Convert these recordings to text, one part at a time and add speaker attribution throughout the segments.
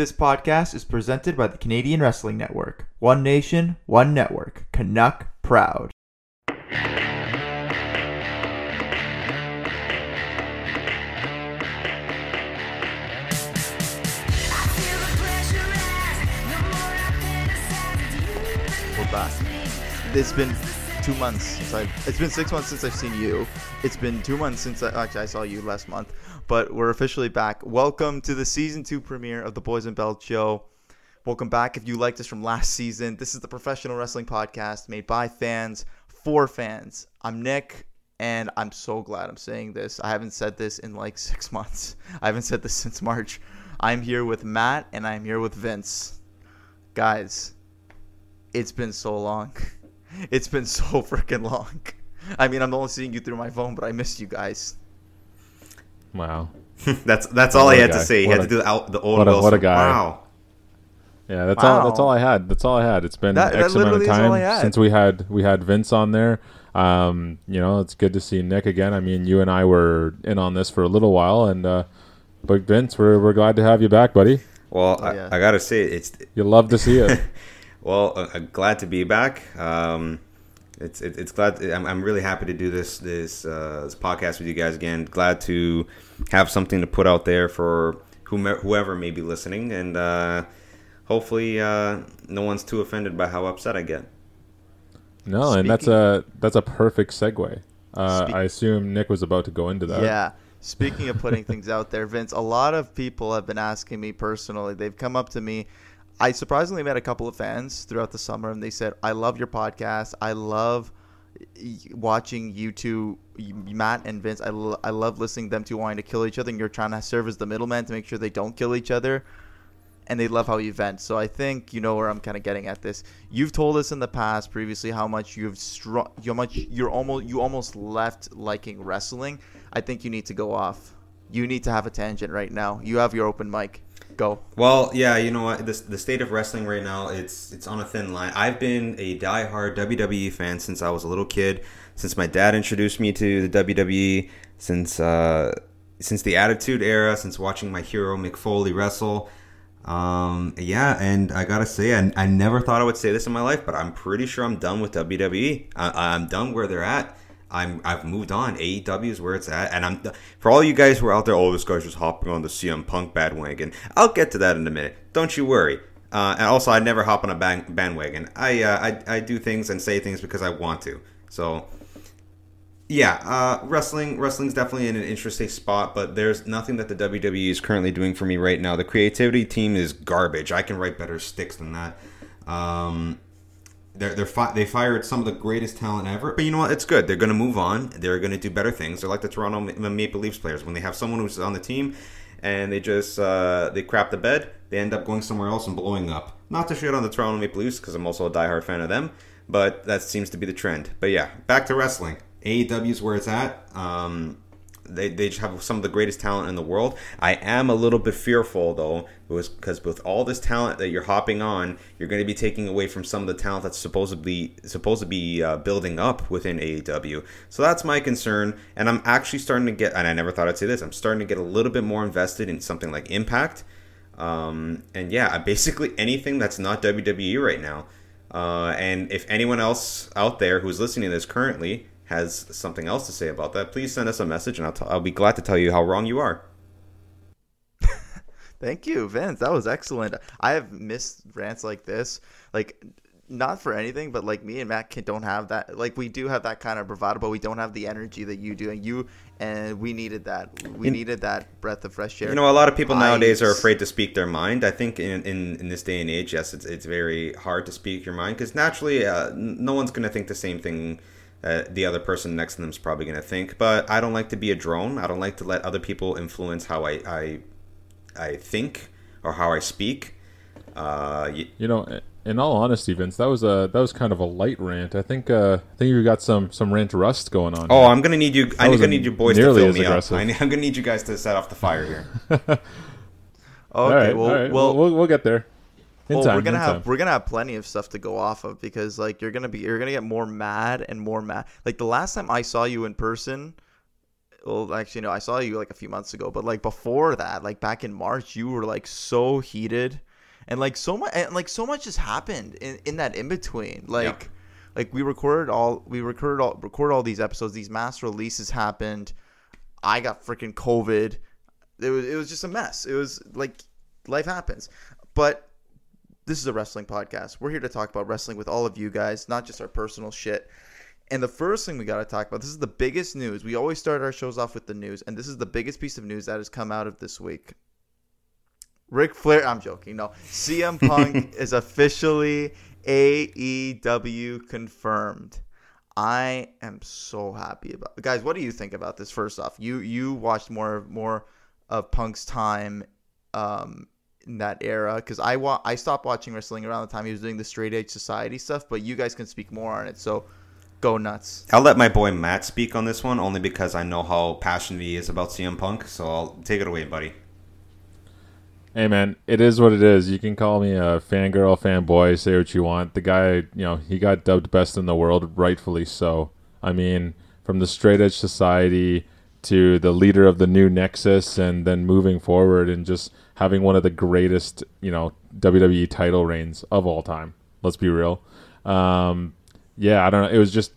Speaker 1: This podcast is presented by the Canadian Wrestling Network. One nation, one network. Canuck proud. We're back. It's been two months since I. It's been six months since I've seen you. It's been two months since I actually I saw you last month. But we're officially back. Welcome to the season two premiere of the Boys and Belt Show. Welcome back. If you liked us from last season, this is the professional wrestling podcast made by fans for fans. I'm Nick, and I'm so glad I'm saying this. I haven't said this in like six months. I haven't said this since March. I'm here with Matt, and I'm here with Vince. Guys, it's been so long. It's been so freaking long. I mean, I'm only seeing you through my phone, but I missed you guys.
Speaker 2: Wow.
Speaker 3: that's that's all
Speaker 2: What
Speaker 3: he
Speaker 2: a
Speaker 3: had to say. He
Speaker 2: What
Speaker 3: had
Speaker 2: a-
Speaker 3: to do the, out, the old
Speaker 2: what a-
Speaker 3: Wilson.
Speaker 2: what a guy.
Speaker 3: Wow.
Speaker 2: Yeah, that's all. That's all I had. That's all I had. It's been
Speaker 1: That- that
Speaker 2: amount of
Speaker 1: literally is all I
Speaker 2: time since we had we had Vince on there. Um, you know, it's good to see Nick again. I mean, you and I were in on this for a little while, and uh, but Vince, we're we're glad to have you back, buddy.
Speaker 3: Well,
Speaker 1: Oh, yeah.
Speaker 3: I, I gotta say it's
Speaker 2: You love to see it.
Speaker 3: well. Uh, uh, glad to be back. Um, it's it, it's glad. I'm, I'm really happy to do this this uh, this podcast with you guys again. Glad to have something to put out there for whomever, whoever may be listening, and uh, hopefully uh, no one's too offended by how upset I get.
Speaker 2: No, and that's a that's a perfect segue. Uh,
Speaker 1: Speak-
Speaker 2: I assume Nick was about to go into that.
Speaker 1: Yeah. Speaking of putting things out there, Vince, a lot of people have been asking me personally. They've come up to me. I surprisingly met a couple of fans throughout the summer, and they said, "I love your podcast. I love watching you two, Matt and Vince. I, lo- I love listening them two wanting to kill each other, and you're trying to serve as the middleman to make sure they don't kill each other." and they love how you vent. So I think you know where I'm kind of getting at this. You've told us in the past previously how much you've strong, how much you're almost you almost left liking wrestling. I think you need to go off. You need to have a tangent right now. You have your open mic. Go.
Speaker 3: Well, yeah, you know what? The, the state of wrestling right now, it's it's on a thin line. I've been a diehard WWE fan since I was a little kid. Since my dad introduced me to the WWE, since uh, since the Attitude Era, since watching my hero Mick Foley wrestle. Um, yeah, and I gotta say, I, I never thought I would say this in my life, but I'm pretty sure I'm done with WWE. I, I'm done where they're at. I'm I've moved on. AEW is where it's at, and I'm for all you guys who are out there. Oh, this guy's just hopping on the CM Punk bandwagon. I'll get to that in a minute. Don't you worry. Uh, and also, I never hop on a band, bandwagon. I, uh, I I do things and say things because I want to. So yeah, uh, wrestling wrestling's definitely in an interesting spot, but there's nothing that the WWE is currently doing for me right now. The creativity team is garbage. I can write better sticks than that. Um, they're, they're fi- they fired some of the greatest talent ever, but you know what? It's good. They're going to move on. They're going to do better things. They're like the Toronto Ma- Maple Leafs players. When they have someone who's on the team and they just uh, they crap the bed, they end up going somewhere else and blowing up. Not to shit on the Toronto Maple Leafs because I'm also a diehard fan of them, but that seems to be the trend. But yeah, back to wrestling. AEW is where it's at. Um, they, they just have some of the greatest talent in the world. I am a little bit fearful though, because with all this talent that you're hopping on, you're going to be taking away from some of the talent that's supposedly supposed to be uh, building up within AEW. So that's my concern, and I'm actually starting to get. And I never thought I'd say this. I'm starting to get a little bit more invested in something like Impact. Um, and yeah, basically anything that's not WWE right now. Uh, and if anyone else out there who's listening to this currently has something else to say about that, please send us a message, and I'll, t- I'll be glad to tell you how wrong you are.
Speaker 1: Thank you, Vince. That was excellent. I have missed rants like this. Like, not for anything, but like me and Matt can, don't have that. Like, we do have that kind of bravado, but we don't have the energy that you do. And you and we needed that. We needed that breath of fresh air.
Speaker 3: You know, a lot of people nowadays are afraid to speak their mind. I think in, in, in this day and age, yes, it's, it's very hard to speak your mind because naturally, uh, no one's going to think the same thing uh, the other person next to them is probably going to think. But I don't like to be a drone. I don't like to let other people influence how I, I, I think or how I speak. Uh, y-
Speaker 2: You know, in all honesty, Vince, that was a that was kind of a light rant. I think uh, I think you got some some rant rust going on.
Speaker 3: Oh,
Speaker 2: here.
Speaker 3: I'm gonna need you. I'm gonna need you boys to fill me
Speaker 2: aggressive.
Speaker 3: up. I, I'm gonna need you guys to set off the fire here.
Speaker 1: okay.
Speaker 2: all right,
Speaker 1: well,
Speaker 2: all right.
Speaker 1: well,
Speaker 2: we'll we'll get there.
Speaker 1: Well,
Speaker 2: time,
Speaker 1: we're gonna have
Speaker 2: time.
Speaker 1: we're gonna have plenty of stuff to go off of because like you're gonna be you're gonna get more mad and more mad. Like the last time I saw you in person, well, actually, no, I saw you like a few months ago, but like before that, like back in March, you were like so heated, and like so much, and like so much has happened in, in that in between. Like, like we recorded all, we recorded all, record all these episodes. These mass releases happened. I got freaking COVID. It was, it was just a mess. It was like life happens, but this is a wrestling podcast. We're here to talk about wrestling with all of you guys, not just our personal shit. And the first thing we got to talk about this is the biggest news. We always start our shows off with the news, and this is the biggest piece of news that has come out of this week. Ric Flair, I'm joking. No, CM Punk is officially AEW confirmed. I am so happy about. Guys, what do you think about this? First off, you you watched more more of Punk's time um, in that era because I wa- I stopped watching wrestling around the time he was doing the Straight Edge Society stuff. But you guys can speak more on it. So go nuts.
Speaker 3: I'll let my boy Matt speak on this one only because I know how passionate he is about CM Punk. So I'll take it away, buddy.
Speaker 2: Hey man, it is what it is. You can call me a fangirl, fanboy, say what you want. The guy, you know, he got dubbed best in the world, rightfully so. I mean, from the straight edge society to the leader of the new Nexus and then moving forward and just having one of the greatest, you know, WWE title reigns of all time. Let's be real. Um, yeah, I don't know. It was just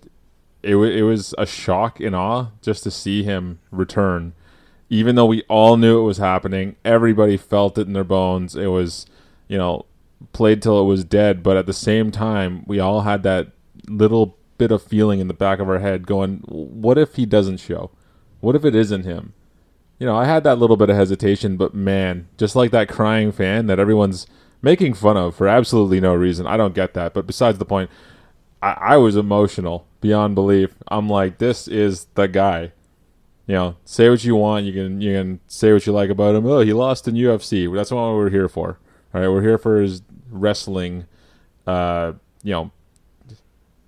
Speaker 2: it, w- it was a shock and awe just to see him return even though we all knew it was happening, everybody felt it in their bones. It was, you know, played till it was dead, but at the same time, we all had that little bit of feeling in the back of our head going, what if he doesn't show? What if it isn't him? You know, I had that little bit of hesitation, but man, just like that crying fan that everyone's making fun of for absolutely no reason. I don't get that. But besides the point, I, I was emotional beyond belief. I'm like, this is the guy you know, say what you want. You can you can say what you like about him. Oh, he lost in UFC. That's what we're here for. All right, we're here for his wrestling. Uh, you know,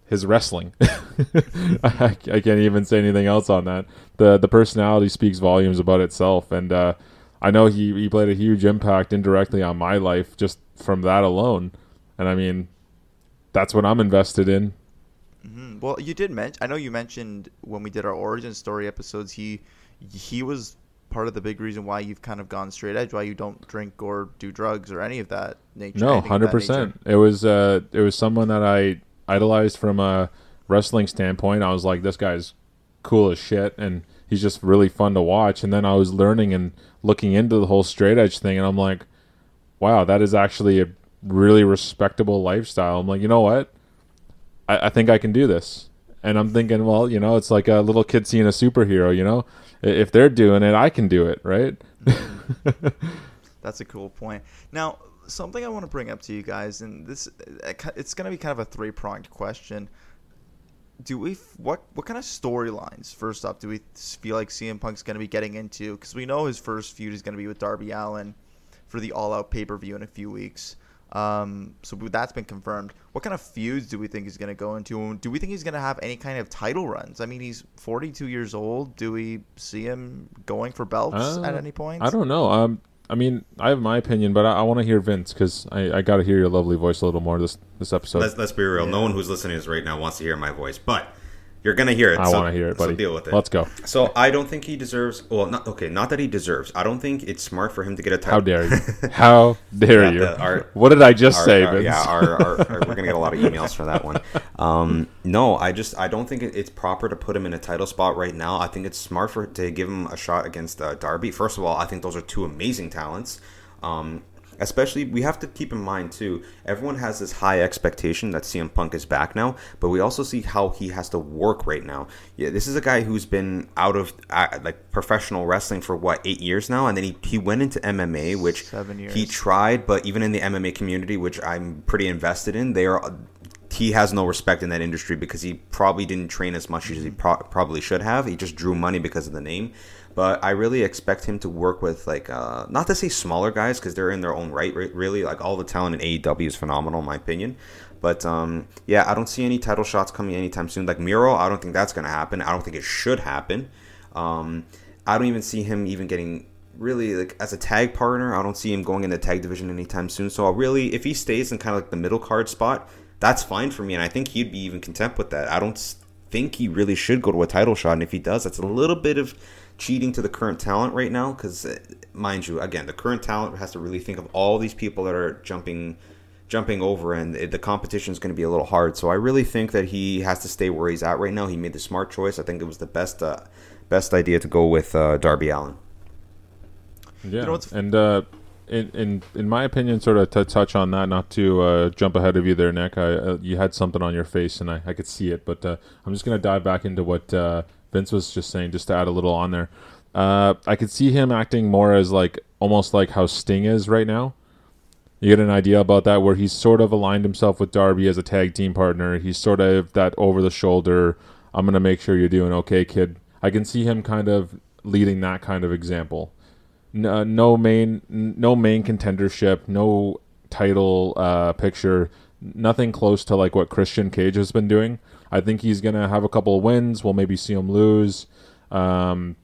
Speaker 2: his wrestling. I, I, can't even say anything else on that. the The personality speaks volumes about itself, and uh, I know he he played a huge impact indirectly on my life just from that alone. And I mean, that's what I'm invested in.
Speaker 1: Mm-hmm. Well, you did mention. I know you mentioned when we did our origin story episodes. He he was part of the big reason why you've kind of gone straight edge. Why you don't drink or do drugs or any of that nature.
Speaker 2: No, hundred percent. It was uh, it was someone that I idolized from a wrestling standpoint. I was like, this guy's cool as shit, and he's just really fun to watch. And then I was learning and looking into the whole straight edge thing, and I'm like, wow, that is actually a really respectable lifestyle. I'm like, you know what? I, I think I can do this. And I'm thinking, well, you know, it's like a little kid seeing a superhero, you know? If they're doing it, I can do it, right?
Speaker 1: That's a cool point. Now, something I want to bring up to you guys, and this it's going to be kind of a three pronged question. Do we what what kind of storylines first up do we feel like CM Punk's going to be getting into? Because we know his first feud is going to be with Darby Allin for the All Out pay per view in a few weeks. Um, so that's been confirmed. What kind of feuds do we think he's going to go into? Do we think he's going to have any kind of title runs? I mean, he's 42 years old. Do we see him going for belts uh, at any point?
Speaker 2: I don't know. Um, I mean, I have my opinion, but I, I want to hear Vince because I, I got to hear your lovely voice a little more this this episode.
Speaker 3: Let's, let's be real. Yeah. No one who's listening to this right now wants to hear my voice, but you're gonna hear it.
Speaker 2: I so, want to hear it, buddy.
Speaker 3: So deal with it.
Speaker 2: Let's go.
Speaker 3: So I don't think he deserves. Well, not okay. Not that he deserves. I don't think it's smart for him to get a title.
Speaker 2: How dare you? How dare yeah, you? The, our, what did I just
Speaker 3: our,
Speaker 2: say?
Speaker 3: Our, yeah, our, we're gonna get a lot of emails for that one. Um, no, I just I don't think it's proper to put him in a title spot right now. I think it's smart for to give him a shot against uh, Darby. First of all, I think those are two amazing talents. Um, especially we have to keep in mind too everyone has this high expectation that CM Punk is back now but we also see how he has to work right now. Yeah this is a guy who's been out of uh, like professional wrestling for what 8 years now? And then he, he went into MMA which he tried but even in the MMA community which I'm pretty invested in they are he has no respect in that industry because he probably didn't train as much as he pro- probably should have. He just drew money because of the name. But I really expect him to work with like uh, not to say smaller guys because they're in their own right. Really, like all the talent in AEW is phenomenal in my opinion. But um, yeah, I don't see any title shots coming anytime soon. Like Miro, I don't think that's gonna happen. I don't think it should happen. Um, I don't even see him even getting really like as a tag partner. I don't see him going in the tag division anytime soon. So I'll really, if he stays in kind of like the middle card spot, that's fine for me. And I think he'd be even content with that. I don't think he really should go to a title shot. And if he does, that's a little bit of cheating to the current talent right now because, mind you, again, the current talent has to really think of all these people that are jumping jumping over and the competition is going to be a little hard. So I really think that he has to stay where he's at right now. He made the smart choice. I think it was the best uh, best idea to go with uh, Darby Allin
Speaker 2: Yeah, you know and uh, in in in my opinion, sort of to touch on that, not to uh, jump ahead of you there, Nick. I, uh, you had something on your face, and I, I could see it, but uh, I'm just gonna dive back into what uh, Vince was just saying, just to add a little on there. Uh, I could see him acting more as like almost like how Sting is right now. You get an idea about that, where he's sort of aligned himself with Darby as a tag team partner. He's sort of that over the shoulder. I'm gonna make sure you're doing okay, kid. I can see him kind of leading that kind of example no, no main no main contendership, no title uh, picture, nothing close to like what Christian Cage has been doing. I think he's gonna have a couple of wins. We'll maybe see him lose, um,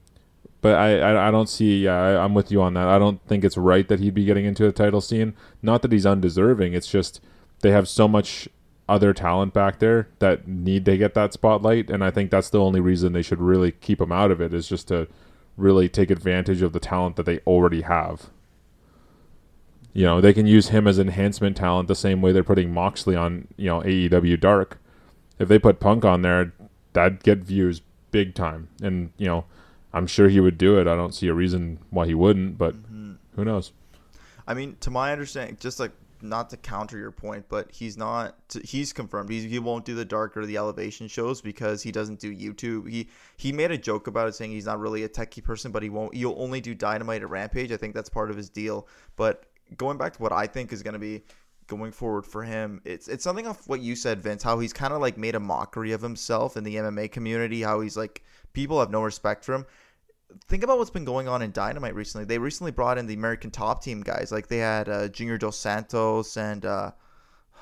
Speaker 2: but I, I, I don't see. Yeah, I, I'm with you on that. I don't think it's right that he'd be getting into the title scene. Not that he's undeserving. It's just they have so much other talent back there that need to get that spotlight, and I think that's the only reason they should really keep him out of it is just to really take advantage of the talent that they already have. You know, they can use him as enhancement talent the same way they're putting Moxley on, you know, AEW Dark. If they put Punk on there, that'd get views big time. And, you know, I'm sure he would do it. I don't see a reason why he wouldn't, but mm-hmm. who knows?
Speaker 1: I mean, to my understanding, just like not to counter your point, but he's not. He's confirmed. He's, he won't do the dark or the elevation shows because he doesn't do YouTube. He he made a joke about it, saying he's not really a techie person, but he won't. He'll only do Dynamite at Rampage. I think that's part of his deal. But going back to what I think is going to be going forward for him, it's it's something off what you said, Vince. How he's kind of like made a mockery of himself in the MMA community. How he's like people have no respect for him think about what's been going on in Dynamite recently. They recently brought in the American Top Team guys. Like they had uh, Junior Dos Santos and uh,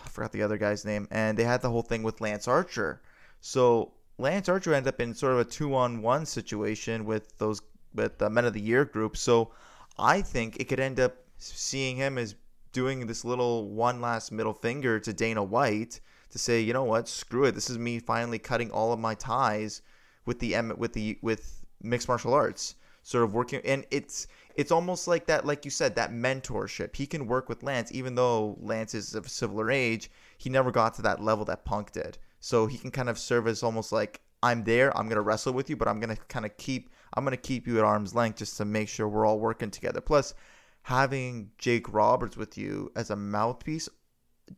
Speaker 1: I forgot the other guy's name, and they had the whole thing with Lance Archer. So Lance Archer ended up in sort of a two-on-one situation with those with the Men of the Year group. So I think it could end up seeing him as doing this little one last middle finger to Dana White to say, you know what, screw it. This is me finally cutting all of my ties with the with the with mixed martial arts sort of working and it's it's almost like that like you said that mentorship. He can work with lance even though lance is of similar age he never got to that level that punk did. So he can kind of serve as almost like i'm there i'm going to wrestle with you but i'm going to kind of keep i'm going to keep you at arm's length just to make sure we're all working together. Plus having jake roberts with you as a mouthpiece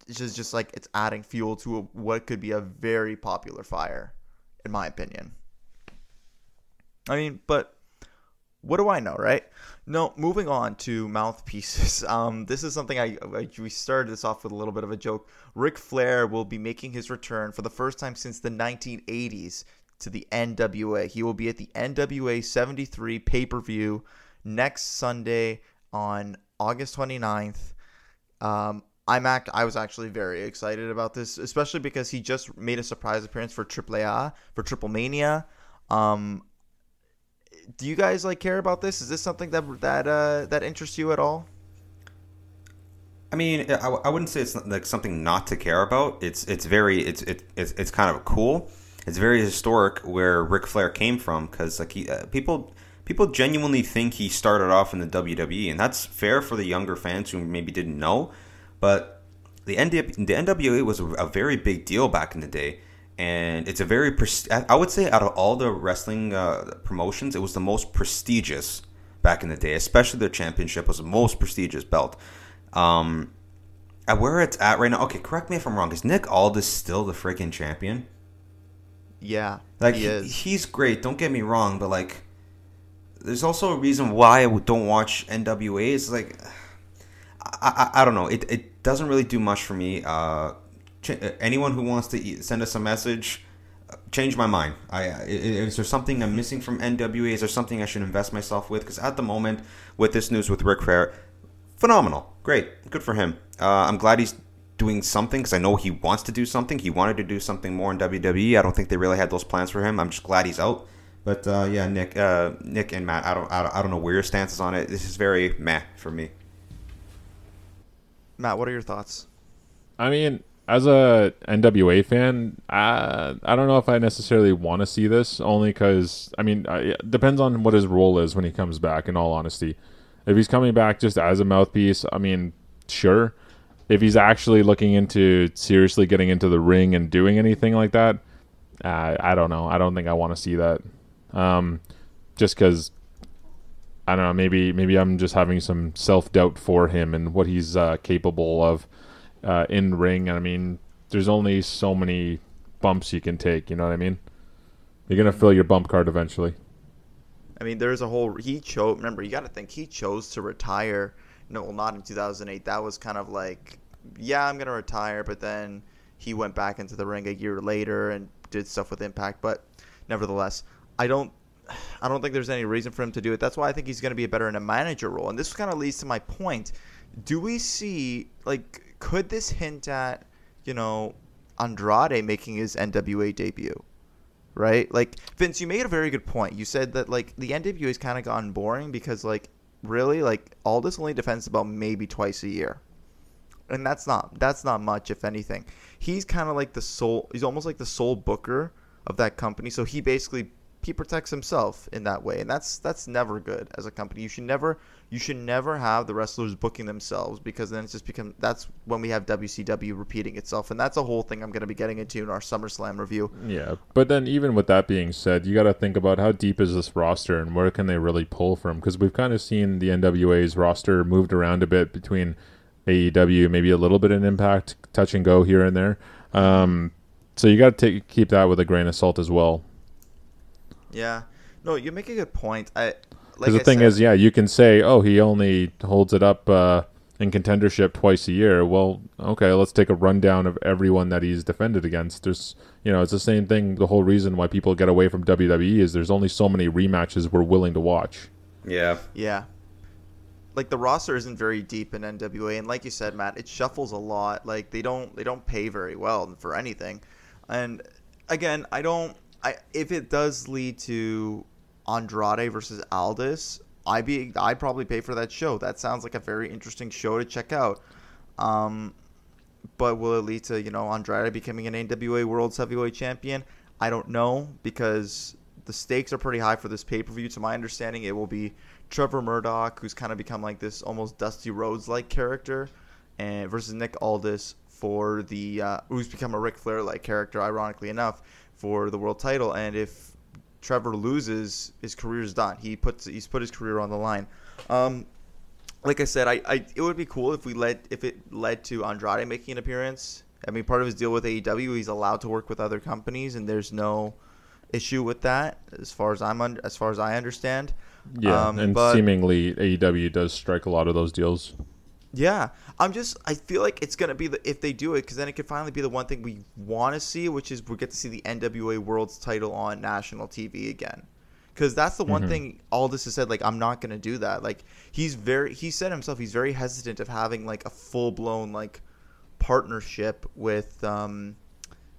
Speaker 1: is just, just like it's adding fuel to a, what could be a very popular fire in my opinion I mean, but what do I know, right? No, moving on to mouthpieces. Um, this is something I, I, we started this off with a little bit of a joke. Ric Flair will be making his return for the first time since the 1980s to the NWA. He will be at the NWA 73 pay per view next Sunday on August 29th. Um, I'm act. I was actually very excited about this, especially because he just made a surprise appearance for AAA for Triple Mania. Um, do you guys like care about this? Is this something that that uh, that interests you at all?
Speaker 3: I mean, I, I wouldn't say it's like something not to care about. It's it's very it's it, it's, it's kind of cool. It's very historic where Ric Flair came from because like he, uh, people people genuinely think he started off in the WWE, and that's fair for the younger fans who maybe didn't know. But the NW, the NWA was a very big deal back in the day and it's a very I would say out of all the wrestling uh, promotions, it was the most prestigious back in the day. Especially their championship was the most prestigious belt. Um, at where it's at right now. Okay, correct me if I'm wrong. Is Nick Aldis still the freaking champion?
Speaker 1: Yeah,
Speaker 3: like he is. he's great. Don't get me wrong, but like, there's also a reason why I don't watch NWA. It's like, I, I, I don't know. It it doesn't really do much for me. Uh, anyone who wants to send us a message, uh, change my mind. I is there something I'm missing from NWA? Is there something I should invest myself with? Because at the moment, with this news with Ric Flair, phenomenal, great, good for him. Uh, I'm glad he's doing something because I know he wants to do something. He wanted to do something more in WWE. I don't think they really had those plans for him. I'm just glad he's out. But uh, yeah, Nick, uh, Nick and Matt, I don't, I don't, I don't know where your stance is on it. This is very meh for me.
Speaker 1: Matt, what are your thoughts?
Speaker 2: I mean, as a NWA fan, I, I don't know if I necessarily want to see this. Only because I mean, it depends on what his role is when he comes back. In all honesty, if he's coming back just as a mouthpiece, I mean, sure. If he's actually looking into seriously getting into the ring and doing anything like that, uh, I don't know. I don't think I want to see that. Um, just because I don't know. Maybe maybe I'm just having some self doubt for him and what he's uh, capable of uh, in ring. I mean, there's only so many bumps you can take. You know what I mean? You're gonna fill your bump card eventually.
Speaker 1: I mean, there's a whole he chose. Remember, you got to think he chose to retire. No, well, not in 2008. That was kind of like, yeah, I'm gonna retire, but then he went back into the ring a year later and did stuff with Impact. But nevertheless, I don't I don't think there's any reason for him to do it. That's why I think he's going to be better in a manager role. And this kind of leads to my point. Do we see like could this hint at, you know, Andrade making his NWA debut? Right? Like Vince, you made a very good point. You said that like the NWA has kind of gotten boring because like really like Aldis only defends about maybe twice a year. And that's not that's not much if anything. He's kind of like the sole he's almost like the sole booker of that company. So he basically he protects himself in that way, and that's that's never good as a company. You should never you should never have the wrestlers booking themselves because then it's just become that's when we have WCW repeating itself, and that's a whole thing I'm going to be getting into in our SummerSlam review.
Speaker 2: Yeah, but then even with that being said, you got to think about how deep is this roster and where can they really pull from? Because we've kind of seen the NWA's roster moved around a bit between AEW, maybe a little bit in Impact, touch and go here and there. Um, so you got to keep that with a grain of salt as well.
Speaker 1: Yeah. No, you make a good point. I
Speaker 2: because like the thing said, is, yeah, you can say, oh, he only holds it up uh, in contendership twice a year. Well, okay, let's take a rundown of everyone that he's defended against. There's, you know, it's the same thing. The whole reason why people get away from WWE is there's only so many rematches we're willing to watch.
Speaker 3: Yeah.
Speaker 1: Yeah. Like the roster isn't very deep in NWA, and like you said, Matt, it shuffles a lot. Like they don't they don't pay very well for anything, and again, I don't I if it does lead to Andrade versus Aldis, I'd be I'd probably pay for that show. That sounds like a very interesting show to check out. Um, but will it lead to you know Andrade becoming an NWA World Heavyweight Champion? I don't know because the stakes are pretty high for this pay per view. To my understanding, it will be Trevor Murdoch, who's kind of become like this almost Dusty Rhodes like character, and versus Nick Aldis for the uh, who's become a Ric Flair like character, ironically enough for the world title. And if Trevor loses, his career's done. He puts he's put his career on the line. Um, like I said, I, I it would be cool if we led if it led to Andrade making an appearance. I mean, part of his deal with AEW, he's allowed to work with other companies, and there's no issue with that as far as I'm un- as far as I understand.
Speaker 2: Yeah, um, and but, seemingly AEW does strike a lot of those deals.
Speaker 1: Yeah, I'm just. I feel like it's gonna be the if they do it, because then it could finally be the one thing we want to see, which is we get to see the NWA World's title on national TV again. Because that's the one mm-hmm. thing Aldis has said. Like, I'm not gonna do that. Like, he's very. He said himself. He's very hesitant of having like a full blown like partnership with um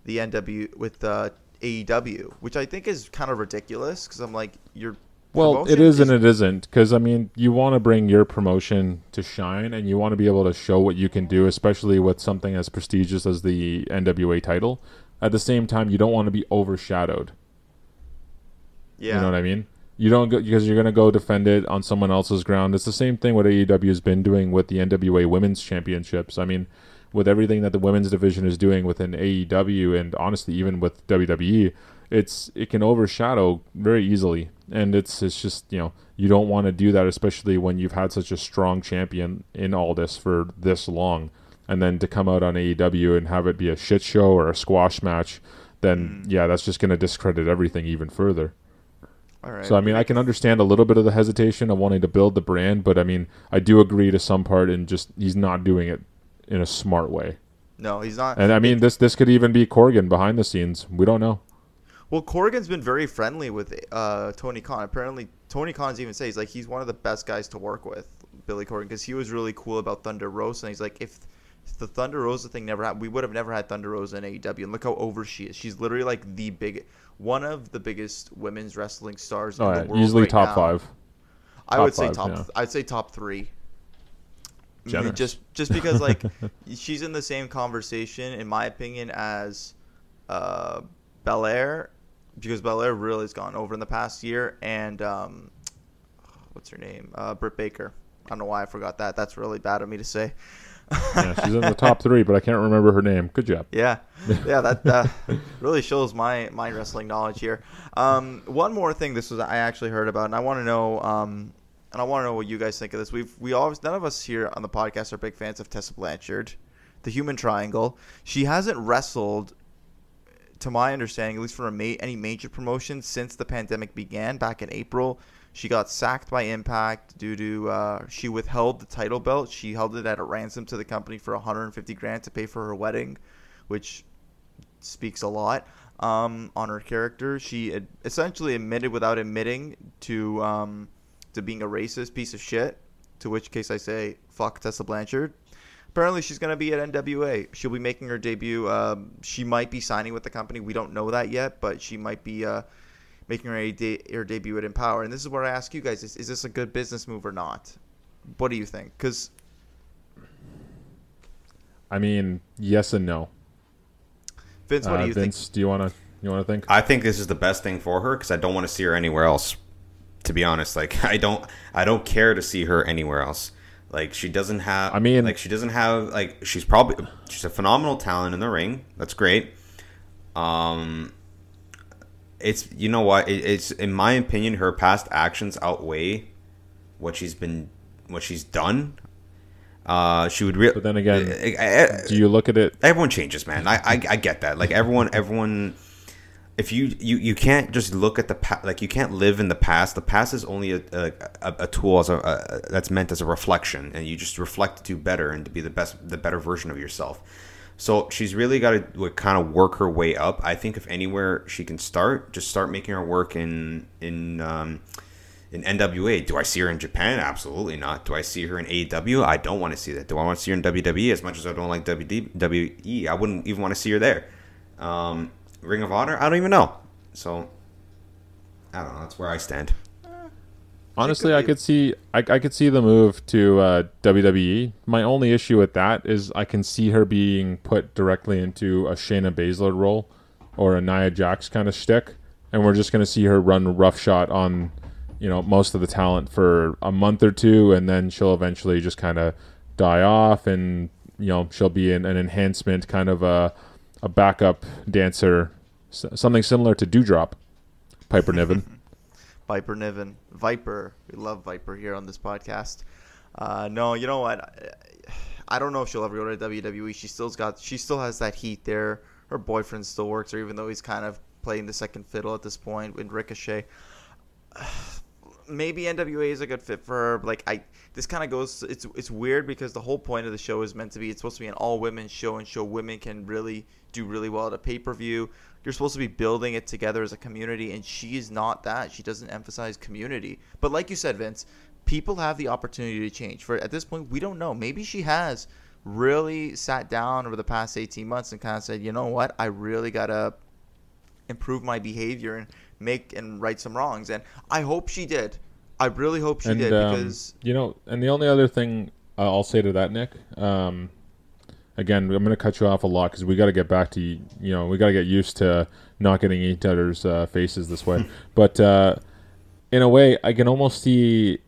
Speaker 1: the NW with uh, AEW, which I think is kind of ridiculous. Because I'm like, you're
Speaker 2: well, it is, is and it isn't because I mean, you want to bring your promotion to shine, and you want to be able to show what you can do, especially with something as prestigious as the NWA title. At the same time, you don't want to be overshadowed. Yeah, you know what I mean. You don't go because you're going to go defend it on someone else's ground. It's the same thing what AEW has been doing with the NWA Women's Championships. I mean, with everything that the women's division is doing within AEW, and honestly, even with WWE, it's it can overshadow very easily. And it's it's just you know you don't want to do that especially when you've had such a strong champion in all this for this long. And then to come out on AEW and have it be a shit show or a squash match then mm. yeah that's just going to discredit everything even further. So I mean I can understand a little bit of the hesitation of wanting to build the brand but I mean I do agree to some part in just he's not doing it in a smart way.
Speaker 1: No he's not.
Speaker 2: And I mean this this could even be Corgan behind the scenes. We don't know
Speaker 1: well, Corgan's been very friendly with uh, Tony Khan. Apparently, Tony Khan's even says like he's one of the best guys to work with, Billy Corgan, because he was really cool about Thunder Rosa. And he's like, if, the Thunder Rosa thing never happened, we would have never had Thunder Rosa in AEW. And look how over she is. She's literally like the big, one of the biggest women's wrestling stars in the world.
Speaker 2: Easily
Speaker 1: right
Speaker 2: top
Speaker 1: now.
Speaker 2: five.
Speaker 1: I top would say five, top. Yeah. I'd say top three.
Speaker 2: Generous.
Speaker 1: Just just because like she's in the same conversation, in my opinion, as uh, Belair, because Belair really has gone over in the past year, and um, what's her name, uh, Britt Baker. I don't know why I forgot that. That's really bad of me to say.
Speaker 2: yeah, she's in the top three, but I can't remember her name. Good job.
Speaker 1: Yeah, yeah, that uh, really shows my my wrestling knowledge here. Um, one more thing, this was I actually heard about, and I want to know, um, and I want to know what you guys think of this. We've we always none of us here on the podcast are big fans of Tessa Blanchard, the Human Triangle. She hasn't wrestled, to my understanding, at least for ma- any major promotion since the pandemic began back in April. She got sacked by Impact due to uh, she withheld the title belt. She held it at a ransom to the company for 150 grand to pay for her wedding, which speaks a lot um, on her character. She ad- essentially admitted without admitting to um, to being a racist piece of shit. To which case I say fuck Tessa Blanchard. Apparently she's gonna be at NWA. She'll be making her debut. Um, she might be signing with the company. We don't know that yet, but she might be. Uh, making her, de- her debut at Empower. And this is where I ask you guys: Is, is this a good business move or not? What do you think? Because
Speaker 2: I mean, yes and no.
Speaker 1: Vince, what
Speaker 2: Uh,
Speaker 1: do you
Speaker 2: Vince, do you want to you want to think?
Speaker 3: I think this is the best thing for her because I don't want to see her anywhere else. To be honest, like I don't, I don't care to see her anywhere else. Like she doesn't have.
Speaker 2: I mean-
Speaker 3: like she doesn't have. Like she's probably she's a phenomenal talent in the ring. That's great. Um, it's you know what it, it's in my opinion her past actions outweigh what she's been what she's done. Uh, she would really.
Speaker 2: But then again,
Speaker 3: I,
Speaker 2: Do you look at it?
Speaker 3: everyone changes man I, I i get that like everyone everyone if you you you can't just look at the past like you can't live in the past the past is only a a, a, tool as a, a that's meant as a reflection and you just reflect to do better and to be the best the better version of yourself so she's really got to kind of work her way up i think if anywhere she can start just start making her work in in um in NWA. Do I see her in Japan? Absolutely not. Do I see her in AEW? I don't want to see that. Do I want to see her in WWE as much as I don't like WWE? I wouldn't even want to see her there. Um, Ring of Honor? I don't even know. So, I don't know. That's where I stand.
Speaker 2: Honestly,
Speaker 1: could
Speaker 2: I could see I, I could see the move to uh, WWE. My only issue with that is I can see her being put directly into a Shayna Baszler role or a Nia Jax kind of shtick, and we're just going to see her run roughshod on you know most of the talent for a month or two, and then she'll eventually just kind of die off, and you know she'll be an, an enhancement, kind of a a backup dancer, something similar to Doudrop, Piper Niven.
Speaker 1: Viper Niven, Viper. We love Viper here on this podcast. Uh, no, you know what? I, don't know if she'll ever go to WWE. She still's got. She still has that heat there. Her boyfriend still works her, even though he's kind of playing the second fiddle at this point with Ricochet. maybe NWA is a good fit for her. Like I, this kind of goes. It's it's weird because the whole point of the show is meant to be. It's supposed to be an all women show and show women can really do really well at a pay per view. You're supposed to be building it together as a community, and she is not that. She doesn't emphasize community. But like you said, Vince, people have the opportunity to change. For at this point, we don't know. Maybe she has really sat down over the past 18 months and kind of said, you know what, I really gotta improve my behavior and make and right some wrongs. And I hope she did. I really hope she
Speaker 2: and
Speaker 1: did
Speaker 2: um,
Speaker 1: because
Speaker 2: you know, and the only other thing I'll say to that, Nick, um, again, I'm going to cut you off a lot because we got to get back to you know we got to get used to not getting each other's uh, faces this way. but uh, in a way, I can almost see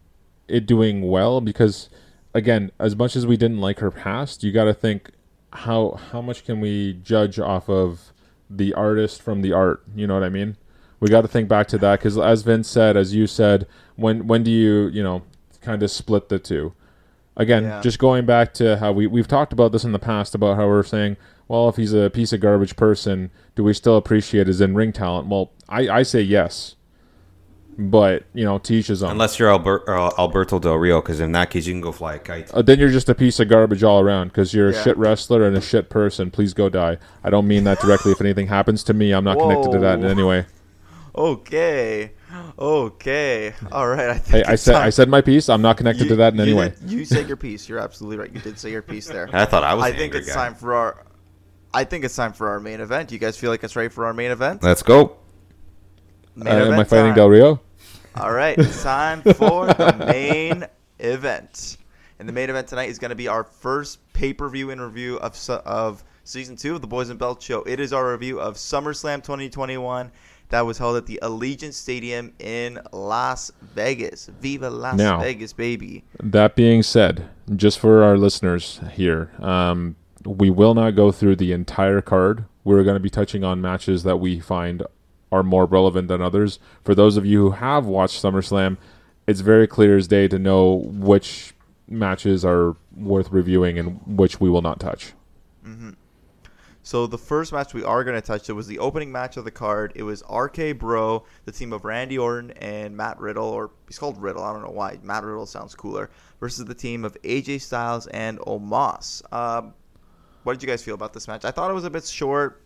Speaker 2: it doing well because again, as much as we didn't like her past, you got to think how how much can we judge off of the artist from the art? You know what I mean? We got to think back to that because, as Vince said, as you said, when when do you you know kind of split the two? Again,
Speaker 1: Yeah.
Speaker 2: just going back to how we we've talked about this in the past about how we're saying, well, if he's a piece of garbage person, do we still appreciate his in ring talent? Well, I I say yes, but you know, to each his own.
Speaker 3: Unless you're Albert, uh, Alberto Del Rio, because in that case you can go fly a kite.
Speaker 2: Uh, then you're just a piece of garbage all around because you're a shit wrestler and a shit person. Please go die. I don't mean that directly. if anything happens to me, I'm not connected to that in any way.
Speaker 1: okay, okay, all right. I
Speaker 2: Hey, I said
Speaker 1: time-
Speaker 2: I said my piece. I'm not connected
Speaker 1: You-
Speaker 2: to that in any
Speaker 1: you
Speaker 2: way.
Speaker 1: you said your piece. You're absolutely right. You did say your piece there.
Speaker 3: I thought I was.
Speaker 1: I
Speaker 3: the
Speaker 1: think
Speaker 3: angry
Speaker 1: it's
Speaker 3: guy.
Speaker 1: time for our. I think it's time for our main event. You guys feel like it's ready for our main event?
Speaker 3: Let's go.
Speaker 1: Main
Speaker 2: Uh, am I
Speaker 1: event
Speaker 2: fighting
Speaker 1: time.
Speaker 2: Del Rio?
Speaker 1: All right, it's time for the main event. And the main event tonight is going to be our first pay per view interview of of season two of the Boys and Belt Show. It is our review of SummerSlam 2021 that was held at the Allegiant Stadium in Las Vegas. Viva Las
Speaker 2: Now-
Speaker 1: Vegas, baby!
Speaker 2: That being said, just for our listeners here, um, we will not go through the entire card. We're going to be touching on matches that we find are more relevant than others. For those of you who have watched SummerSlam, it's very clear as day to know which matches are worth reviewing and which we will not touch.
Speaker 1: So the first match we are going to touch it was the opening match of the card. It was RK Bro, the team of Randy Orton and Matt Riddle, or he's called Riddle. I don't know why. Matt Riddle sounds cooler. Versus the team of AJ Styles and Omos. Um, what did you guys feel about this match? I thought it was a bit short,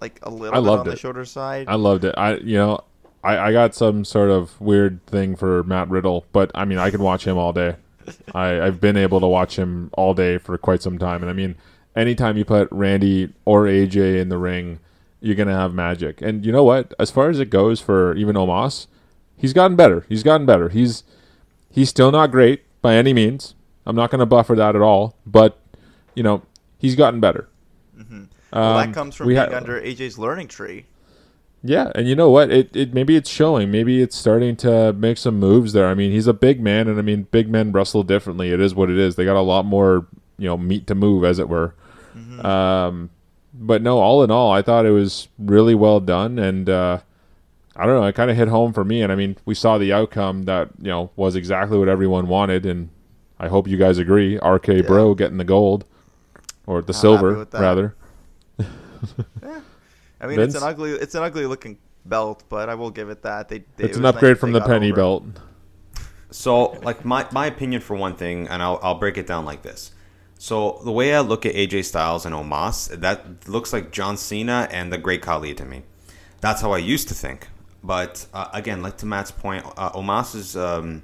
Speaker 1: like a little
Speaker 2: I
Speaker 1: bit
Speaker 2: loved
Speaker 1: on the
Speaker 2: it.
Speaker 1: shorter side.
Speaker 2: I loved it. I you know, I, I got some sort of weird thing for Matt Riddle, but I mean I could watch him all day. I, I've been able to watch him all day for quite some time. And I mean, anytime you put Randy or AJ in the ring, you're gonna have magic. And you know what? As far as it goes for even Omos, he's gotten better. He's gotten better. He's he's still not great by any means. I'm not gonna buffer that at all, but you know, he's gotten better.
Speaker 1: well,
Speaker 2: Um,
Speaker 1: that comes from being
Speaker 2: ha-
Speaker 1: under AJ's learning tree.
Speaker 2: Yeah, and you know what? It, it maybe it's showing. Maybe it's starting to make some moves there. I mean, he's a big man, and I mean, big men wrestle differently. It is what it is. They got a lot more, you know, meat to move, as it were. Um, but no, all in all, I thought it was really well done, and uh, I don't know. It kind of hit home for me. And I mean, we saw the outcome that you know was exactly what everyone wanted, and I hope you guys agree. RK Bro getting the gold or the
Speaker 1: happy
Speaker 2: silver
Speaker 1: with that.
Speaker 2: rather.
Speaker 1: I mean, it's an ugly, it's an ugly looking belt, but I will give it that. They, they
Speaker 2: It's
Speaker 1: it
Speaker 2: an
Speaker 1: was nice
Speaker 2: upgrade from the penny
Speaker 1: over it.
Speaker 2: belt.
Speaker 3: So, like my my opinion for one thing, and I'll I'll break it down like this. So the way I look at AJ Styles and Omos, that looks like John Cena and the Great Khali to me. That's how I used to think. But uh, again, like to Matt's point, uh, Omos is um,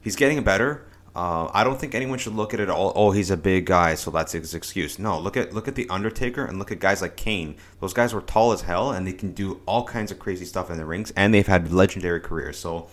Speaker 3: he's getting better. Uh, I don't think anyone should look at it all. Oh, he's a big guy, so that's his excuse. No, look at look at the Undertaker and look at guys like Kane. Those guys were tall as hell, and they can do all kinds of crazy stuff in the rings, and they've had legendary careers. So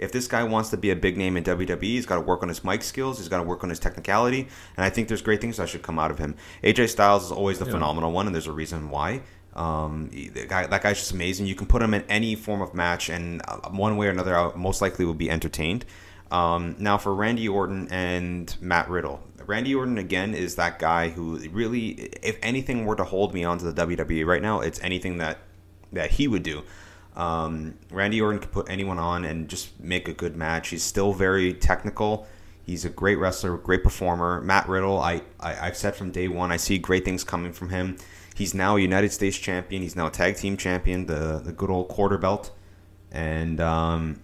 Speaker 3: if this guy wants to be a big name in WWE, he's got to work on his mic skills. He's got to work on his technicality, and I think there's great things that should come out of him. AJ Styles is always the phenomenal one, and there's a reason why. Um, the guy, that guy's just amazing. You can put him in any form of match, and uh, one way or another, I most likely will be entertained. Um, now for Randy Orton and Matt Riddle. Randy Orton again is that guy who really, if anything were to hold me onto the WWE right now, it's anything that that he would do. Um, Randy Orton can put anyone on and just make a good match. He's still very technical. He's a great wrestler, great performer. Matt Riddle, I, I I've said from day one, I see great things coming from him. He's now a United States champion. He's now a tag team champion, the the good old quarter belt, and um,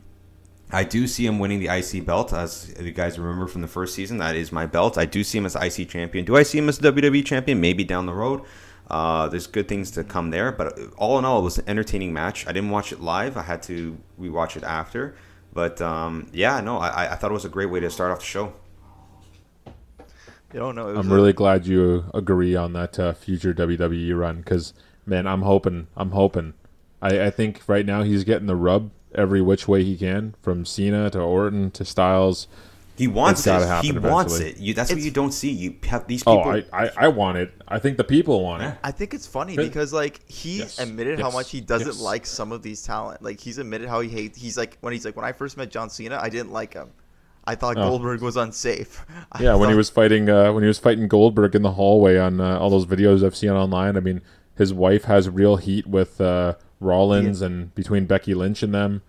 Speaker 3: I do see him winning the IC belt. As you guys remember from the first season, that is my belt. I do see him as IC champion. Do I see him as WWE champion? Maybe down the road. Uh, there's good things to come there, but all in all, it was an entertaining match. I didn't watch it live. I had to rewatch it after. But um, yeah, no, I, I thought it was a great way to start off the show.
Speaker 1: You don't know.
Speaker 2: I'm
Speaker 1: a-
Speaker 2: really glad you agree on that uh, future WWE run because man, I'm hoping. I'm hoping. I, I think right now he's getting the rub every which way he can, from Cena to Orton to Styles.
Speaker 3: He wants
Speaker 2: It's gotta
Speaker 3: it.
Speaker 2: happen
Speaker 3: He wants it. You, that's what you don't see. You have these people.
Speaker 2: Oh, I, I, I want it. I think the people want it.
Speaker 1: I think it's funny because like he
Speaker 2: Yes.
Speaker 1: admitted how much he doesn't
Speaker 2: Yes.
Speaker 1: like some of these talent. Like he's admitted how he hates. He's like when he's like when I first met John Cena, I didn't like him. I thought
Speaker 2: Oh.
Speaker 1: Goldberg was unsafe. I
Speaker 2: Yeah, when he was fighting uh, when he was fighting Goldberg in the hallway on uh, all those videos I've seen online. I mean, his wife has real heat with uh, Rollins and between Becky Lynch and them,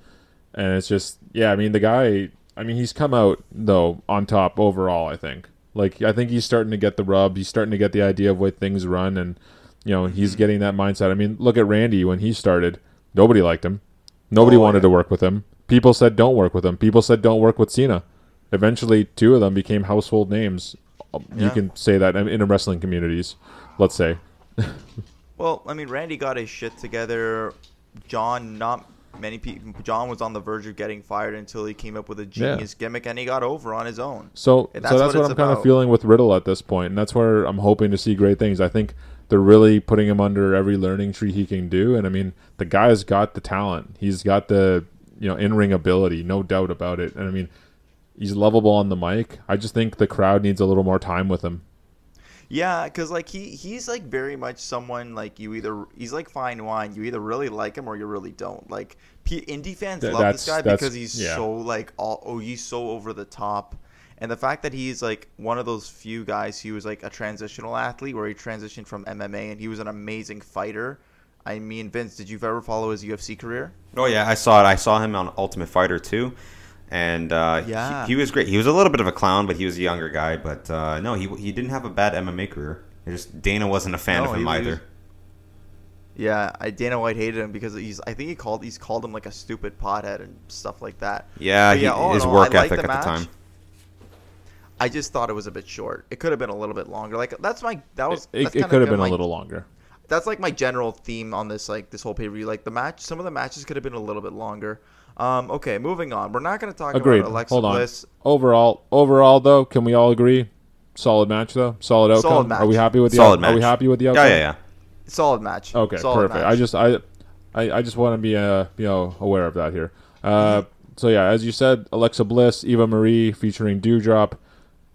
Speaker 2: and it's just yeah. I mean, the guy. I mean, he's come out though on top overall. I think. Like, I think he's starting to get the rub. He's starting to get the idea of way things run, and you know, he's
Speaker 1: Mm-hmm.
Speaker 2: getting that mindset. I mean, look at Randy when he started. Nobody liked him. Nobody
Speaker 1: Oh,
Speaker 2: wanted
Speaker 1: yeah.
Speaker 2: to work with him. People said don't work with him. People said don't work with Cena. Eventually, two of them became household names. You can say that in in wrestling communities. Let's say.
Speaker 1: Well, I mean, Randy got his shit together. John, not many people. John was on the verge of getting fired until he came up with a
Speaker 2: Yeah.
Speaker 1: genius gimmick, and he got over on his own.
Speaker 2: So,
Speaker 1: And
Speaker 2: so
Speaker 1: that's
Speaker 2: that's
Speaker 1: what
Speaker 2: what, I'm kind of feeling with Riddle at this point, and that's where I'm hoping to see great things. I think they're really putting him under every learning tree he can do, and I mean, the guy's got the talent. He's got the you know in ring ability, no doubt about it. And I mean, He's lovable on the mic. I just think the crowd needs a little more time with him.
Speaker 1: Yeah, because like he he's like very much someone like you either he's like fine wine. You either really like him or you really don't. Like P- indie fans
Speaker 2: Th-
Speaker 1: love this guy because he's
Speaker 2: yeah.
Speaker 1: so like all oh he's so over the top, and the fact that he's like one of those few guys who was like a transitional athlete where he transitioned from MMA and he was an amazing fighter. I mean, Vince, did you ever follow his UFC career?
Speaker 3: Oh yeah, I saw it. I saw him on Ultimate Fighter too, and uh,
Speaker 1: Yeah.
Speaker 3: he, he was great. He was a little bit of a clown, but he was a younger guy. But uh, no, he he didn't have a bad MMA career. It just Dana wasn't a fan
Speaker 1: No,
Speaker 3: of
Speaker 1: he
Speaker 3: him
Speaker 1: was-
Speaker 3: either.
Speaker 1: Yeah, I Dana White hated him because he's. I think he called he's called him like a stupid pothead and stuff like that.
Speaker 3: Yeah,
Speaker 1: But
Speaker 3: he,
Speaker 1: all in
Speaker 3: his
Speaker 1: all,
Speaker 3: work
Speaker 1: I liked
Speaker 3: ethic at the time.
Speaker 1: I just thought it was a bit short. It could have been a little bit longer. Like that's my that was
Speaker 2: It, it could have been
Speaker 1: my-
Speaker 2: a little longer.
Speaker 1: That's like my general theme on this like this whole pay per view. Like the match, some of the matches could have been a little bit longer. Um, okay, moving on. We're not going to talk
Speaker 2: Agreed.
Speaker 1: about Alexa
Speaker 2: Hold on.
Speaker 1: Bliss.
Speaker 2: Overall, overall though, can we all agree? Solid match though. Solid outcome.
Speaker 1: Solid match.
Speaker 2: Are we happy with the
Speaker 3: Solid
Speaker 2: out- Are we happy with the
Speaker 3: Yeah,
Speaker 2: outcome?
Speaker 3: yeah, yeah. Yeah.
Speaker 1: Solid match.
Speaker 2: Okay,
Speaker 1: Solid
Speaker 2: perfect.
Speaker 1: match.
Speaker 2: I just I, I I just want to be uh you know aware of that here. Uh, so yeah, as you said, Alexa Bliss, Eva Marie featuring Doudrop.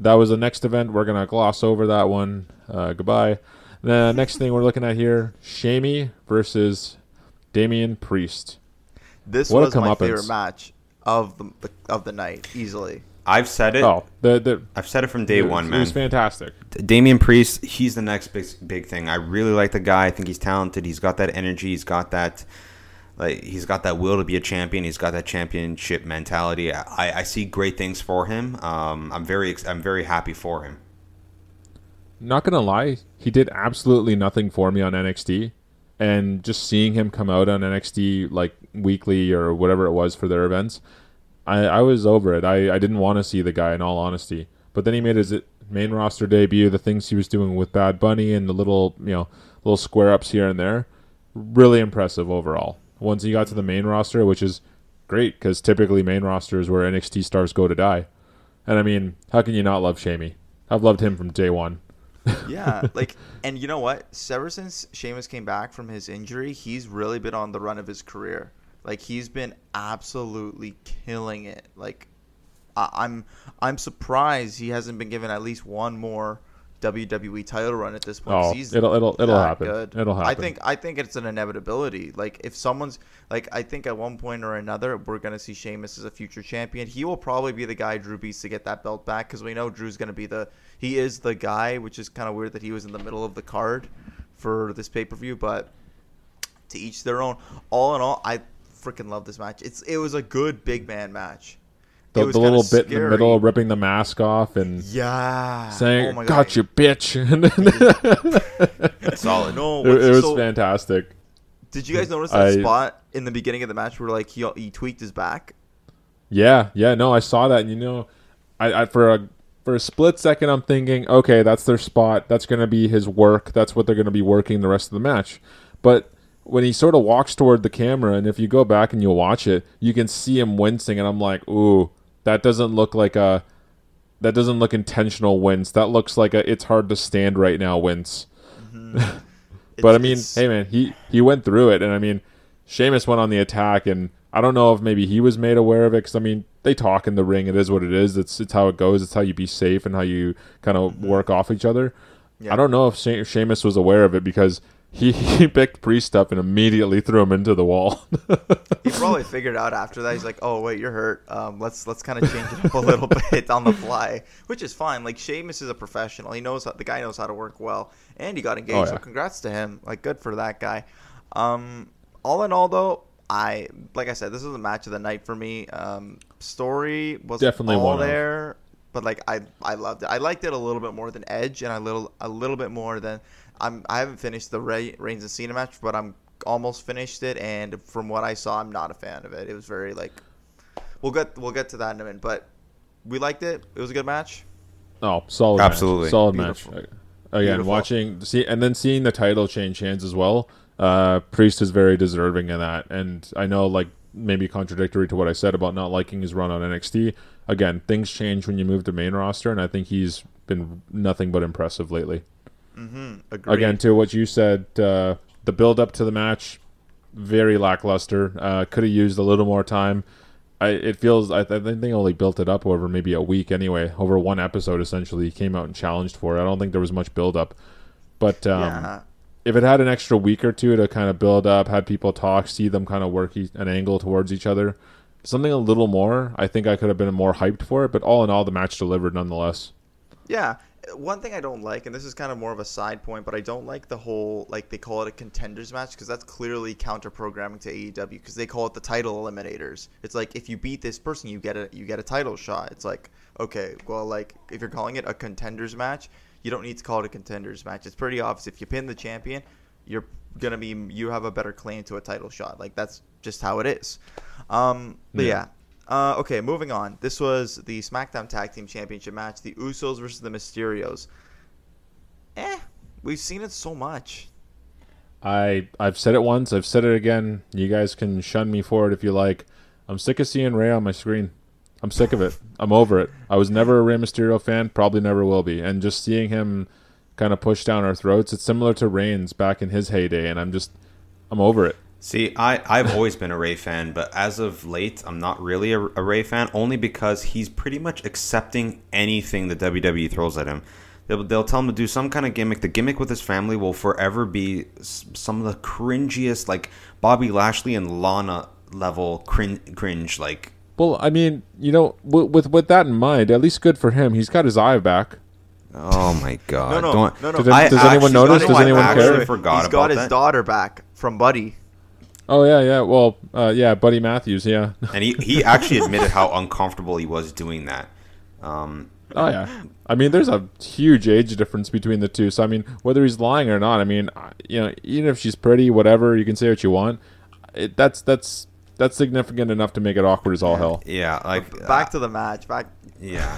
Speaker 2: That was the next event. We're gonna gloss over that one. Uh, goodbye. The next thing we're looking at here: Shamey versus Damian Priest.
Speaker 1: This
Speaker 2: what a
Speaker 1: was my
Speaker 2: comeuppance.
Speaker 1: favorite match of the, the of the night, easily.
Speaker 3: I've said it.
Speaker 2: Oh, the the
Speaker 3: I've said it from day
Speaker 2: it was-
Speaker 3: one,
Speaker 2: It
Speaker 3: man.
Speaker 2: was fantastic.
Speaker 3: Damian Priest, he's the next big big thing. I really like the guy. I think he's talented. He's got that energy. He's got that like he's got that will to be a champion. He's got that championship mentality. I, I see great things for him. Um, I'm very ex- I'm very happy for him.
Speaker 2: not gonna lie, he did absolutely nothing for me on NXT, and just seeing him come out on NXT like weekly or whatever it was for their events, I, I was over it. I, I didn't want to see the guy in all honesty. But then he made his main roster debut. The things he was doing with Bad Bunny and the little you know little square ups here and there, really impressive overall. Once he got to the main roster, which is great because typically main roster is where NXT stars go to die. And I mean, how can you not love Shamey? I've loved him from day one.
Speaker 1: Yeah, like, and you know what? Ever since Sheamus came back from his injury, he's really been on the run of his career. Like, he's been absolutely killing it. Like, I- I'm I'm surprised he hasn't been given at least one more WWE title run at this point.
Speaker 2: Oh, it'll it'll it'll happen.
Speaker 1: good.
Speaker 2: It'll happen.
Speaker 1: I think I think it's an inevitability. Like if someone's like I think at one point or another we're gonna see Sheamus as a future champion. He will probably be the guy Drew beats to get that belt back because we know Drew's gonna be the he is the guy, which is kind of weird that he was in the middle of the card for this pay per view. But to each their own. All in all, I freaking love this match. It's it was a good big man match.
Speaker 2: The, the little bit in the
Speaker 1: scary.
Speaker 2: middle, ripping the mask off and
Speaker 1: Yeah.
Speaker 2: saying
Speaker 1: oh
Speaker 2: "Got you, bitch."
Speaker 3: Solid.
Speaker 1: No,
Speaker 2: it, it was
Speaker 1: so-
Speaker 2: fantastic.
Speaker 1: Did you guys notice that
Speaker 2: I-
Speaker 1: spot in the beginning of the match where like he he tweaked his back?
Speaker 2: Yeah, yeah, no, I saw that. And, you know, I, I for a for a split second, I'm thinking, okay, that's their spot. That's going to be his work. That's what they're going to be working the rest of the match. But when he sort of walks toward the camera, and if you go back and you watch it, you can see him wincing, and I'm like, ooh, that doesn't look like a that doesn't look intentional wince. That looks like a it's hard to stand right now wince. Mm-hmm. But I mean,
Speaker 1: it's-
Speaker 2: hey man, he he went through it, and I mean, Sheamus went on the attack, and I don't know if maybe he was made aware of it because I mean, they talk in the ring. It is what it is. It's it's how it goes. It's how you be safe and how you kind of mm-hmm. work off each other.
Speaker 1: Yeah.
Speaker 2: I don't know if she- Sheamus was aware of it because he he picked Priest up and immediately threw him into the wall.
Speaker 1: he probably figured out after that. He's like, "Oh wait, you're hurt. Um, let's let's kind of change it up a little bit on the fly," which is fine. Like Sheamus is a professional. He knows how, the guy knows how to work well, and he got engaged.
Speaker 2: Oh,
Speaker 1: So congrats to him. Like good for that guy. Um, all in all, though, I like I said, this is the match of the night for me. Um, story was
Speaker 2: Definitely
Speaker 1: all
Speaker 2: one of.
Speaker 1: there, but like I I loved it. I liked it a little bit more than Edge, and a little a little bit more than I'm. I haven't finished the Ray, Reigns and Cena match, but I'm almost finished it. And from what I saw, I'm not a fan of it. It was very like we'll get we'll get to that in a minute, but we liked it. It was a good match.
Speaker 2: Oh, solid,
Speaker 3: Absolutely.
Speaker 2: match. solid
Speaker 1: Beautiful.
Speaker 2: match. Again,
Speaker 1: Beautiful.
Speaker 2: watching see and then seeing the title change hands as well. Uh, Priest is very deserving of that, and I know like maybe contradictory to what I said about not liking his run on NXT. Again, things change when you move to main roster, and I think he's been nothing but impressive lately.
Speaker 1: Mm-hmm.
Speaker 2: Again, to what you said, uh, the build up to the match very lackluster. Uh, Could have used a little more time. I it feels I, I think they only built it up over maybe a week anyway, over one episode essentially. He came out and challenged for it. I don't think there was much build up, but um,
Speaker 1: yeah.
Speaker 2: if it had an extra week or two to kind of build up, had people talk, see them kind of work e- an angle towards each other, something a little more, I think I could have been more hyped for it. But all in all, the match delivered nonetheless.
Speaker 1: Yeah. One thing I don't like, and this is kind of more of a side point, but I don't like the whole like they call it a contenders match because that's clearly counter programming to AEW because they call it the title eliminators. It's like if you beat this person, you get a you get a title shot. It's like okay, well, like if you're calling it a contenders match, you don't need to call it a contenders match. It's pretty obvious. If you pin the champion, you're gonna be you have a better claim to a title shot. Like that's just how it is. Um, but
Speaker 2: Yeah.
Speaker 1: yeah. Uh, okay, moving on. This was the SmackDown Tag Team Championship match: the Usos versus the Mysterios. Eh, we've seen it so much.
Speaker 2: I I've said it once, I've said it again. You guys can shun me for it if you like. I'm sick of seeing Rey on my screen. I'm sick of it. I'm over it. I was never a Rey Mysterio fan, probably never will be. And just seeing him kind of push down our throats, it's similar to Reigns back in his heyday, and I'm just I'm over it.
Speaker 3: See, I, I've always been a Rey fan, but as of late, I'm not really a, a Rey fan, only because he's pretty much accepting anything the WWE throws at him. They'll, they'll tell him to do some kind of gimmick. The gimmick with his family will forever be some of the cringiest, like Bobby Lashley and Lana level cringe, cringe like
Speaker 2: Well, I mean, you know, with, with with that in mind, at least good for him. He's got his eye back.
Speaker 3: Oh my god!
Speaker 1: No, no,
Speaker 3: Don't-
Speaker 1: no, no.
Speaker 2: Does,
Speaker 3: I
Speaker 2: does anyone notice? Does anyone
Speaker 3: actually
Speaker 2: care?
Speaker 3: forgot
Speaker 1: He's
Speaker 3: about
Speaker 1: got his
Speaker 3: that.
Speaker 1: daughter back from Buddy.
Speaker 2: Oh yeah, yeah. Well, uh, yeah, Buddy Matthews. Yeah.
Speaker 3: and he, he actually admitted how uncomfortable he was doing that. Um,
Speaker 2: Oh yeah. I mean, there's a huge age difference between the two. So I mean, whether he's lying or not, I mean, you know, even if she's pretty, whatever, you can say what you want. It, that's that's that's significant enough to make it awkward as all hell.
Speaker 3: yeah, like
Speaker 1: Back to the match. Back.
Speaker 3: yeah.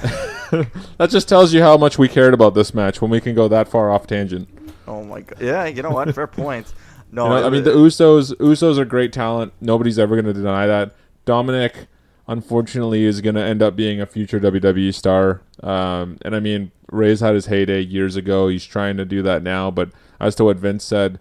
Speaker 2: That just tells you how much we cared about this match when we can go that far off tangent.
Speaker 1: Oh my god. Yeah, you know what? Fair point. No,
Speaker 2: You know, I mean, the Usos Usos are great talent. Nobody's ever going to deny that. Dominic, unfortunately, is going to end up being a future WWE star. Um, and I mean, Rey's had his heyday years ago. He's trying to do that now. But as to what Vince said,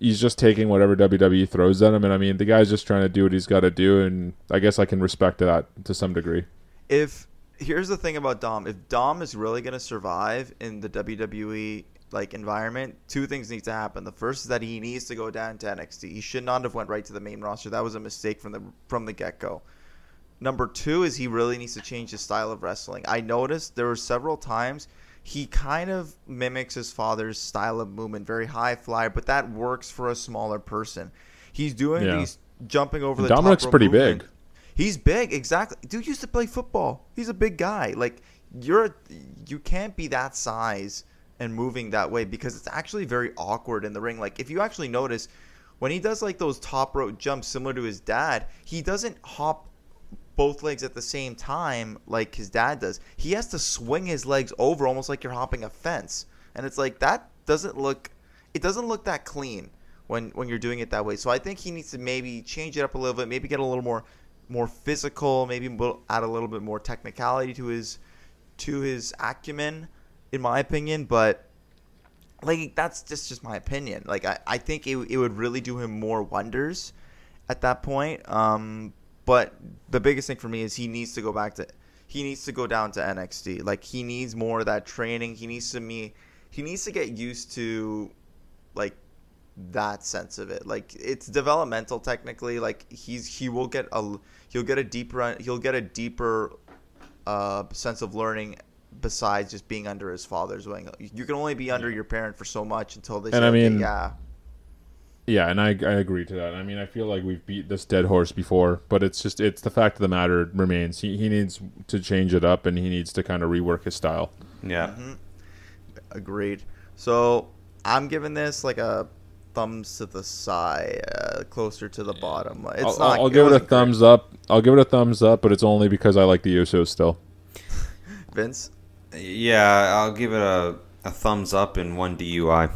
Speaker 2: he's just taking whatever WWE throws at him. And I mean, the guy's just trying to do what he's got to do. And I guess I can respect that to some degree.
Speaker 1: if here's the thing about Dom, if Dom is really gonna survive in the WWE like environment, two things need to happen. The first is that he needs to go down to NXT. He should not have went right to the main roster. That was a mistake from the from the get go. Number two is he really needs to change his style of wrestling. I noticed there were several times he kind of mimics his father's style of movement, very high flyer, but that works for a smaller person. He's doing
Speaker 2: Yeah.
Speaker 1: these jumping over the
Speaker 2: Dominic's pretty
Speaker 1: movement.
Speaker 2: big.
Speaker 1: He's big, exactly. Dude used to play football. He's a big guy. Like you're, you can't be that size and moving that way because it's actually very awkward in the ring. Like if you actually notice, when he does like those top rope jumps similar to his dad, he doesn't hop both legs at the same time like his dad does. He has to swing his legs over almost like you're hopping a fence. And it's like that doesn't look it doesn't look that clean when when you're doing it that way. So I think he needs to maybe change it up a little bit, maybe get a little more more physical, maybe add a little bit more technicality to his to his acumen in my opinion, but like that's just just my opinion. Like I, I think it, it would really do him more wonders at that point. Um, but the biggest thing for me is he needs to go back to he needs to go down to NXT. Like he needs more of that training. He needs to me he needs to get used to like that sense of it. Like it's developmental technically. Like he's he will get a he'll get a deeper he'll get a deeper uh, sense of learning besides just being under his father's wing. You can only be under your parent for so much until they
Speaker 2: And
Speaker 1: say,
Speaker 2: I
Speaker 1: okay,
Speaker 2: mean-
Speaker 1: yeah,
Speaker 2: Yeah, and I, I agree to that. I mean, I feel like we've beat this dead horse before, but it's just it's the fact of the matter remains. He he needs to change it up, and he needs to kind of rework his style.
Speaker 3: Yeah.
Speaker 1: Mm-hmm. agreed. So I'm giving this like a thumbs to the side, uh, closer to the bottom. It's
Speaker 2: I'll,
Speaker 1: not.
Speaker 2: I'll give it a
Speaker 1: wasn't great.
Speaker 2: thumbs up. I'll give it a thumbs up, but it's only because I like the Usos still.
Speaker 1: Vince.
Speaker 3: Yeah, I'll give it a, a thumbs up and one DUI.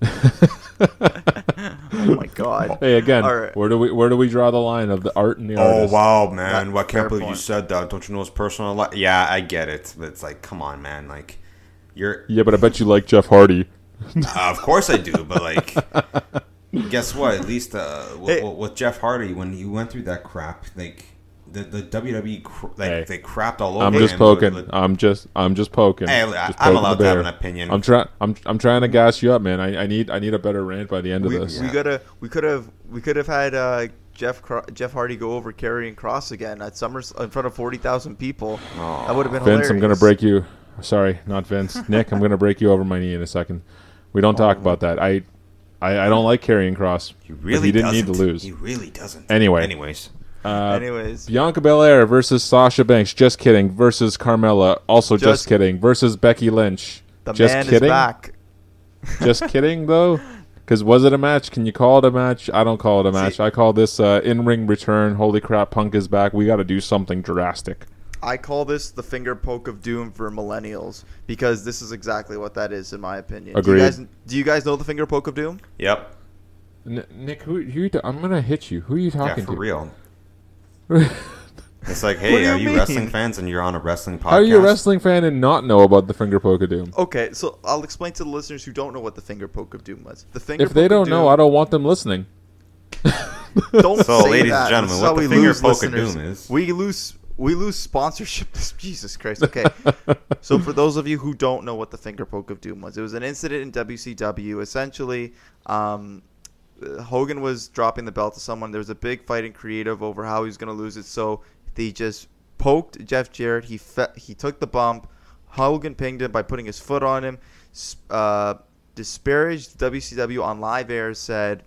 Speaker 1: Oh my god.
Speaker 2: Hey, again,
Speaker 1: All right.
Speaker 2: where do we where do we draw the line of the art and the
Speaker 3: Oh
Speaker 2: artist?
Speaker 3: wow, man!
Speaker 1: That-
Speaker 3: Well, I can't
Speaker 1: fair
Speaker 3: believe you said that. Don't you know it's personal life? Yeah, I get it, but it's like, come on, man! Like, you're.
Speaker 2: Yeah, but I bet you like Jeff Hardy.
Speaker 3: Uh, of course I do, but like, guess what? At least uh, with,
Speaker 1: Hey.
Speaker 3: with Jeff Hardy, when he went through that crap, like the the WWE, cr- like
Speaker 2: Hey.
Speaker 3: they crapped all over
Speaker 2: I'm just
Speaker 3: with-
Speaker 2: poking.
Speaker 3: with-
Speaker 2: I'm just I'm just poking.
Speaker 3: Hey,
Speaker 2: Just
Speaker 3: I'm
Speaker 2: poking
Speaker 3: allowed to have an opinion.
Speaker 2: I'm trying. I'm I'm trying to gas you up, man. I, I need I need a better rant by the end of this.
Speaker 1: we gotta we could have we could have had uh, Jeff Cro- Jeff Hardy go over Karrion Kross again at Summers in front of forty thousand people. That would have been
Speaker 2: Vince, I'm gonna break you. Sorry, not Vince. Nick, I'm gonna break you over my knee in a second. We don't talk about that. I, I, I don't like Karrion Kross.
Speaker 3: he really
Speaker 2: he didn't
Speaker 3: doesn't.
Speaker 2: need to lose.
Speaker 3: He really doesn't.
Speaker 2: Anyway.
Speaker 3: anyways,
Speaker 2: Uh,
Speaker 1: Anyways,
Speaker 2: Bianca Belair versus Sasha Banks. Just kidding. Versus Carmella. Also just,
Speaker 1: Just-
Speaker 2: kidding. Versus Becky Lynch.
Speaker 1: the
Speaker 2: just
Speaker 1: man
Speaker 2: kidding.
Speaker 1: is back.
Speaker 2: Just kidding though. Because was it a match? Can you call it a match? I don't call it a match.
Speaker 1: See-
Speaker 2: I call this uh, in-ring return. Holy crap, Punk is back. We got to do something drastic.
Speaker 1: I call this the finger poke of doom for millennials because this is exactly what that is, in my opinion. Do you guys, do you guys know the finger poke of doom?
Speaker 3: yep,
Speaker 2: N- Nick, who, who you t- I'm gonna hit you. Who are you
Speaker 3: yeah,
Speaker 2: talking
Speaker 3: for
Speaker 2: to?
Speaker 3: real. It's like, hey,
Speaker 1: you
Speaker 3: are you
Speaker 1: mean?
Speaker 3: wrestling fans and you're on a wrestling podcast?
Speaker 2: How are you a wrestling fan and not know about the finger poke of doom?
Speaker 1: Okay, so I'll explain to the listeners who don't know what the finger poke of doom was. The finger
Speaker 2: If they don't
Speaker 1: of
Speaker 2: know, I don't want them listening.
Speaker 1: don't
Speaker 3: So,
Speaker 1: say
Speaker 3: ladies and gentlemen,
Speaker 1: This
Speaker 3: what the
Speaker 1: we
Speaker 3: finger
Speaker 1: lose
Speaker 3: poke of doom is-
Speaker 1: We lose we lose sponsorship. Jesus Christ. Okay. so for those of you who don't know what the finger poke of doom was, it was an incident in WCW. Essentially, um, Hogan was dropping the belt to someone. There was a big fight in creative over how he was going to lose it. So they just poked Jeff Jarrett. He fe- he took the bump. Hogan pinged him by putting his foot on him. Uh, disparaged WCW on live air. Said,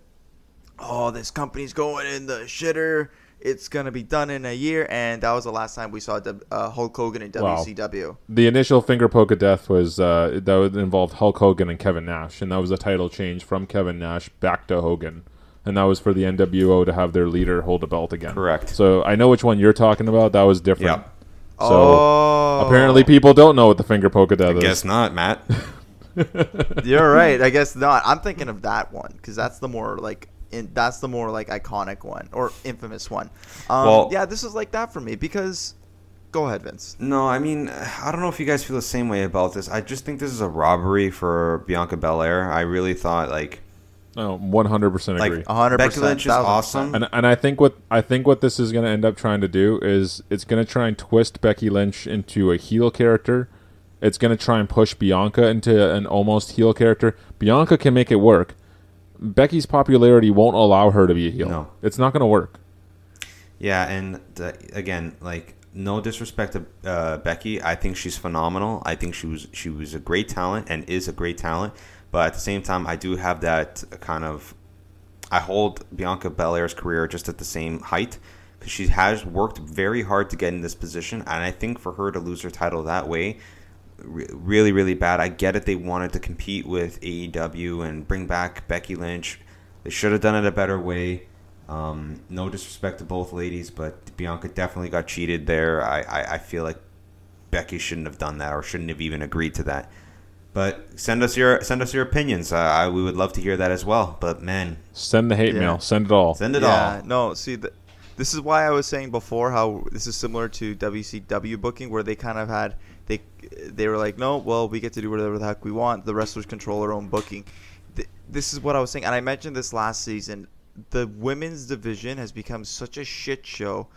Speaker 1: "Oh, this company's going in the shitter. It's gonna be done in a year." And that was the last time we saw W- uh, Hulk Hogan in WCW.
Speaker 2: Wow.
Speaker 1: WCW.
Speaker 2: The initial finger poke of death was uh, that involved Hulk Hogan and Kevin Nash, and that was a title change from Kevin Nash back to Hogan, and that was for the NWO to have their leader hold a belt again.
Speaker 3: Correct.
Speaker 2: So I know which one you're talking about. That was different.
Speaker 3: Yep.
Speaker 2: So
Speaker 1: oh,
Speaker 2: apparently people don't know what the finger poke of death is.
Speaker 3: I
Speaker 2: is.
Speaker 3: guess not, Matt.
Speaker 1: You're right. I guess not. I'm thinking of that one because that's the more like in, that's the more like iconic one or infamous one. Um,
Speaker 3: Well-
Speaker 1: yeah, this is like that for me because. Go ahead, Vince.
Speaker 3: No, I mean, I don't know if you guys feel the same way about this. I just think this is a robbery for Bianca Belair. I really thought like
Speaker 2: Oh, 100% agree.
Speaker 3: like
Speaker 1: 100%,
Speaker 3: Becky Lynch is
Speaker 1: 1000%.
Speaker 3: awesome.
Speaker 2: And and I think what I think what this is going to end up trying to do is it's going to try and twist Becky Lynch into a heel character. It's going to try and push Bianca into an almost heel character. Bianca can make it work. Becky's popularity won't allow her to be a heel.
Speaker 3: No.
Speaker 2: It's not going to work.
Speaker 3: Yeah, and the, again, like no disrespect to uh, Becky, I think she's phenomenal. I think she was she was a great talent and is a great talent. But at the same time, I do have that kind of I hold Bianca Belair's career just at the same height because she has worked very hard to get in this position, and I think for her to lose her title that way, re- really, really bad. I get it; they wanted to compete with AEW and bring back Becky Lynch. They should have done it a better way. Um, no disrespect to both ladies, but Bianca definitely got cheated there. I, I, I feel like Becky shouldn't have done that or shouldn't have even agreed to that. But send us your send us your opinions. Uh, I, we would love to hear that as well. But man,
Speaker 2: Send the hate
Speaker 1: Yeah.
Speaker 2: mail. Send it all.
Speaker 3: send it
Speaker 1: yeah,
Speaker 3: all.
Speaker 1: no. See, th- this is why I was saying before how this is similar to WCW booking, where they kind of had they they were like, no, well, we get to do whatever the heck we want. The wrestlers control their own booking. Th- this is what I was saying, and I mentioned this last season. The women's division has become such a shit show,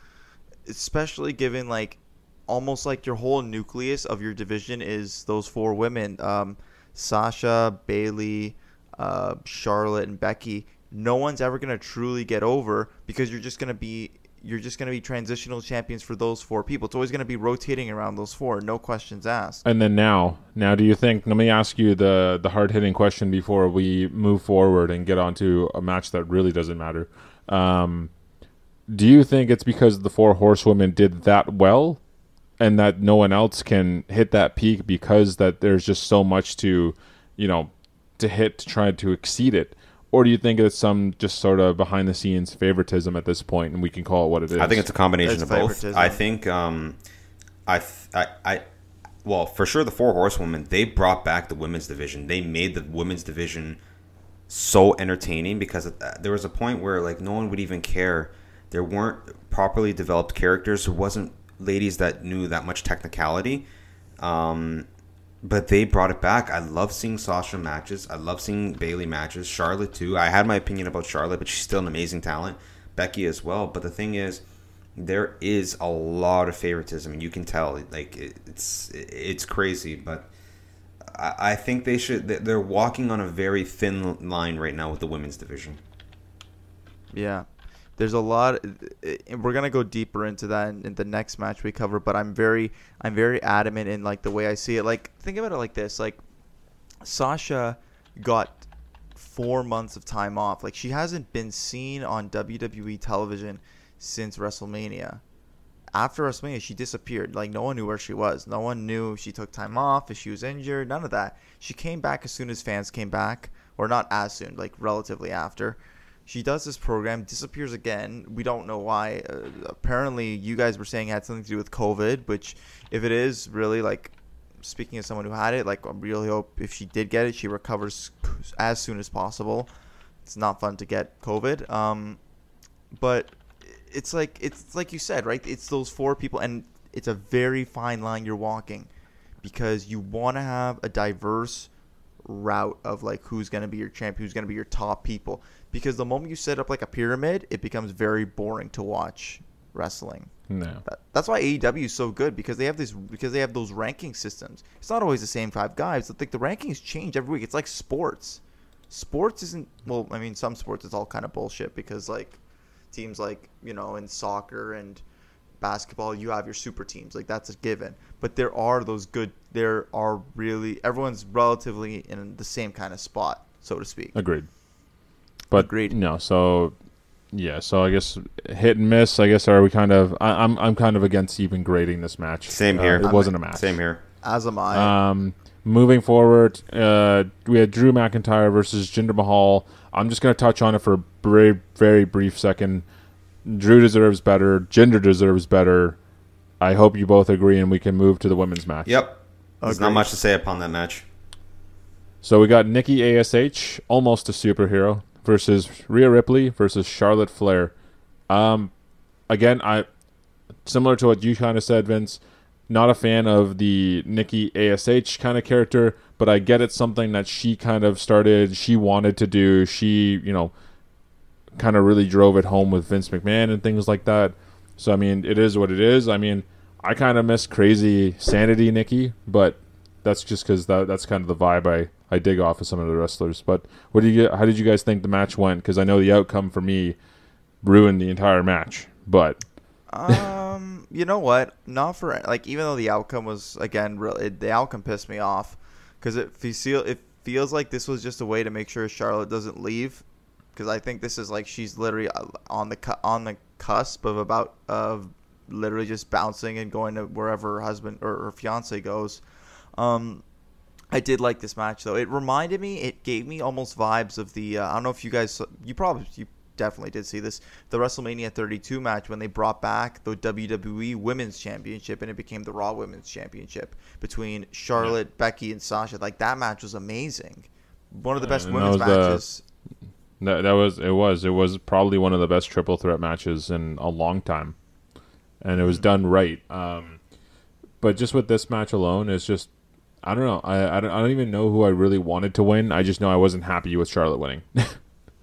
Speaker 1: especially given like almost like your whole nucleus of your division is those four women um, Sasha, Bayley, uh, Charlotte, and Becky. No one's ever to truly get over because you're just to be you're just going to be transitional champions for those four people. It's always going to be rotating around those four, no questions asked.
Speaker 2: And then now, now, do you think? Let me ask you the the hard hitting question before we move forward and get on to a match that really doesn't matter. Um, do you think it's because the four horsewomen did that well, and that no one else can hit that peak because that there's just so much to, you know, to hit to try to exceed it? Or do you think it's some just sort of behind the scenes favoritism at this point, and we can call it what it is?
Speaker 3: I think it's a combination
Speaker 1: It's
Speaker 3: of both. I think um, I, th- I I well for sure the four horsewomen they brought back the women's division. They made the women's division so entertaining because uh, there was a point where like no one would even care. There weren't properly developed characters. There wasn't ladies that knew that much technicality. Um, but they brought it back. I love seeing Sasha matches. I love seeing Bayley matches. Charlotte too. I had my opinion about Charlotte, but she's still an amazing talent. Becky as well. But the thing is, there is a lot of favoritism, and you can tell. Like it's it's crazy, but I, I think they should. They're walking on a very thin line right now with the women's division.
Speaker 1: Yeah. There's a lot. Uh, we're gonna go deeper into that in, in the next match we cover, but I'm very, I'm very adamant in like the way I see it. Like think about it like this: like Sasha got four months of time off. Like she hasn't been seen on WWE television since WrestleMania. After WrestleMania, she disappeared. Like no one knew where she was. No one knew she took time off, if she was injured. None of that. She came back as soon as fans came back, or not as soon, like relatively after. She does this program, disappears again. We don't know why. Uh, apparently, you guys were saying it had something to do with COVID, which, if it is really like, speaking as someone who had it, like I really hope if she did get it, she recovers as soon as possible. It's not fun to get COVID. Um, but it's like it's like you said, right? It's those four people, and it's a very fine line you're walking because you want to have a diverse route of like who's going to be your champ, who's going to be your top people. Because the moment you set up like a pyramid, it becomes very boring to watch wrestling.
Speaker 2: No.
Speaker 1: That, that's why AEW is so good because they have this because they have those ranking systems. It's not always the same five guys. Think the rankings change every week. It's like sports. Sports isn't well. I mean, some sports it's all kind of bullshit because like teams like you know in soccer and basketball you have your super teams like that's a given but there are those good there are really everyone's relatively in the same kind of spot so to speak
Speaker 2: Agreed. But
Speaker 1: Agreed.
Speaker 2: No, so yeah, so I guess hit and miss. I guess are we kind of? I, I'm I'm kind of against even grading this match.
Speaker 3: Same
Speaker 2: Uh,
Speaker 3: here.
Speaker 2: it wasn't a match.
Speaker 3: Same here.
Speaker 1: as am i
Speaker 2: Um, moving forward, uh, we had Drew McIntyre versus Jinder Mahal. I'm just gonna touch on it for a very very brief second. Drew deserves better. Jinder deserves better. I hope you both agree, and we can move to the women's match.
Speaker 3: Yep. There's not much to say upon that match.
Speaker 2: So we got Nikki Ash, almost a superhero, versus Rhea Ripley versus Charlotte Flair. Um, again, I similar to what you kind of said, Vince. Not a fan of the Nikki Ash kind of character, but I get it's something that she kind of started. She wanted to do. She, you know, kind of really drove it home with Vince McMahon and things like that. So I mean, it is what it is. I mean, I kind of miss crazy sanity Nikki, but that's just because that, that's kind of the vibe I, I dig off of some of the wrestlers. But what do you? How did you guys think the match went? Because I know the outcome for me ruined the entire match. But
Speaker 1: um you know what not for like even though the outcome was again really the outcome pissed me off because it feel it feels like this was just a way to make sure charlotte doesn't leave because i think this is like she's literally uh, on the on the cusp of about of literally just bouncing and going to wherever her husband or her fiance goes um I did like this match though. It reminded me, it gave me almost vibes of the. Uh, I don't know if you guys, you probably, you definitely did see this, the WrestleMania 32 match when they brought back the WWE Women's Championship and it became the Raw Women's Championship between Charlotte, Becky, and Sasha. Like that match was amazing. One of the best
Speaker 2: that
Speaker 1: women's
Speaker 2: the-
Speaker 1: matches.
Speaker 2: that, that was it was it was probably one of the best triple threat matches in a long time, and it was done right. Um, but just with this match alone, it's just I don't know. I I don't, I don't even know who I really wanted to win. I just know I wasn't happy with Charlotte winning.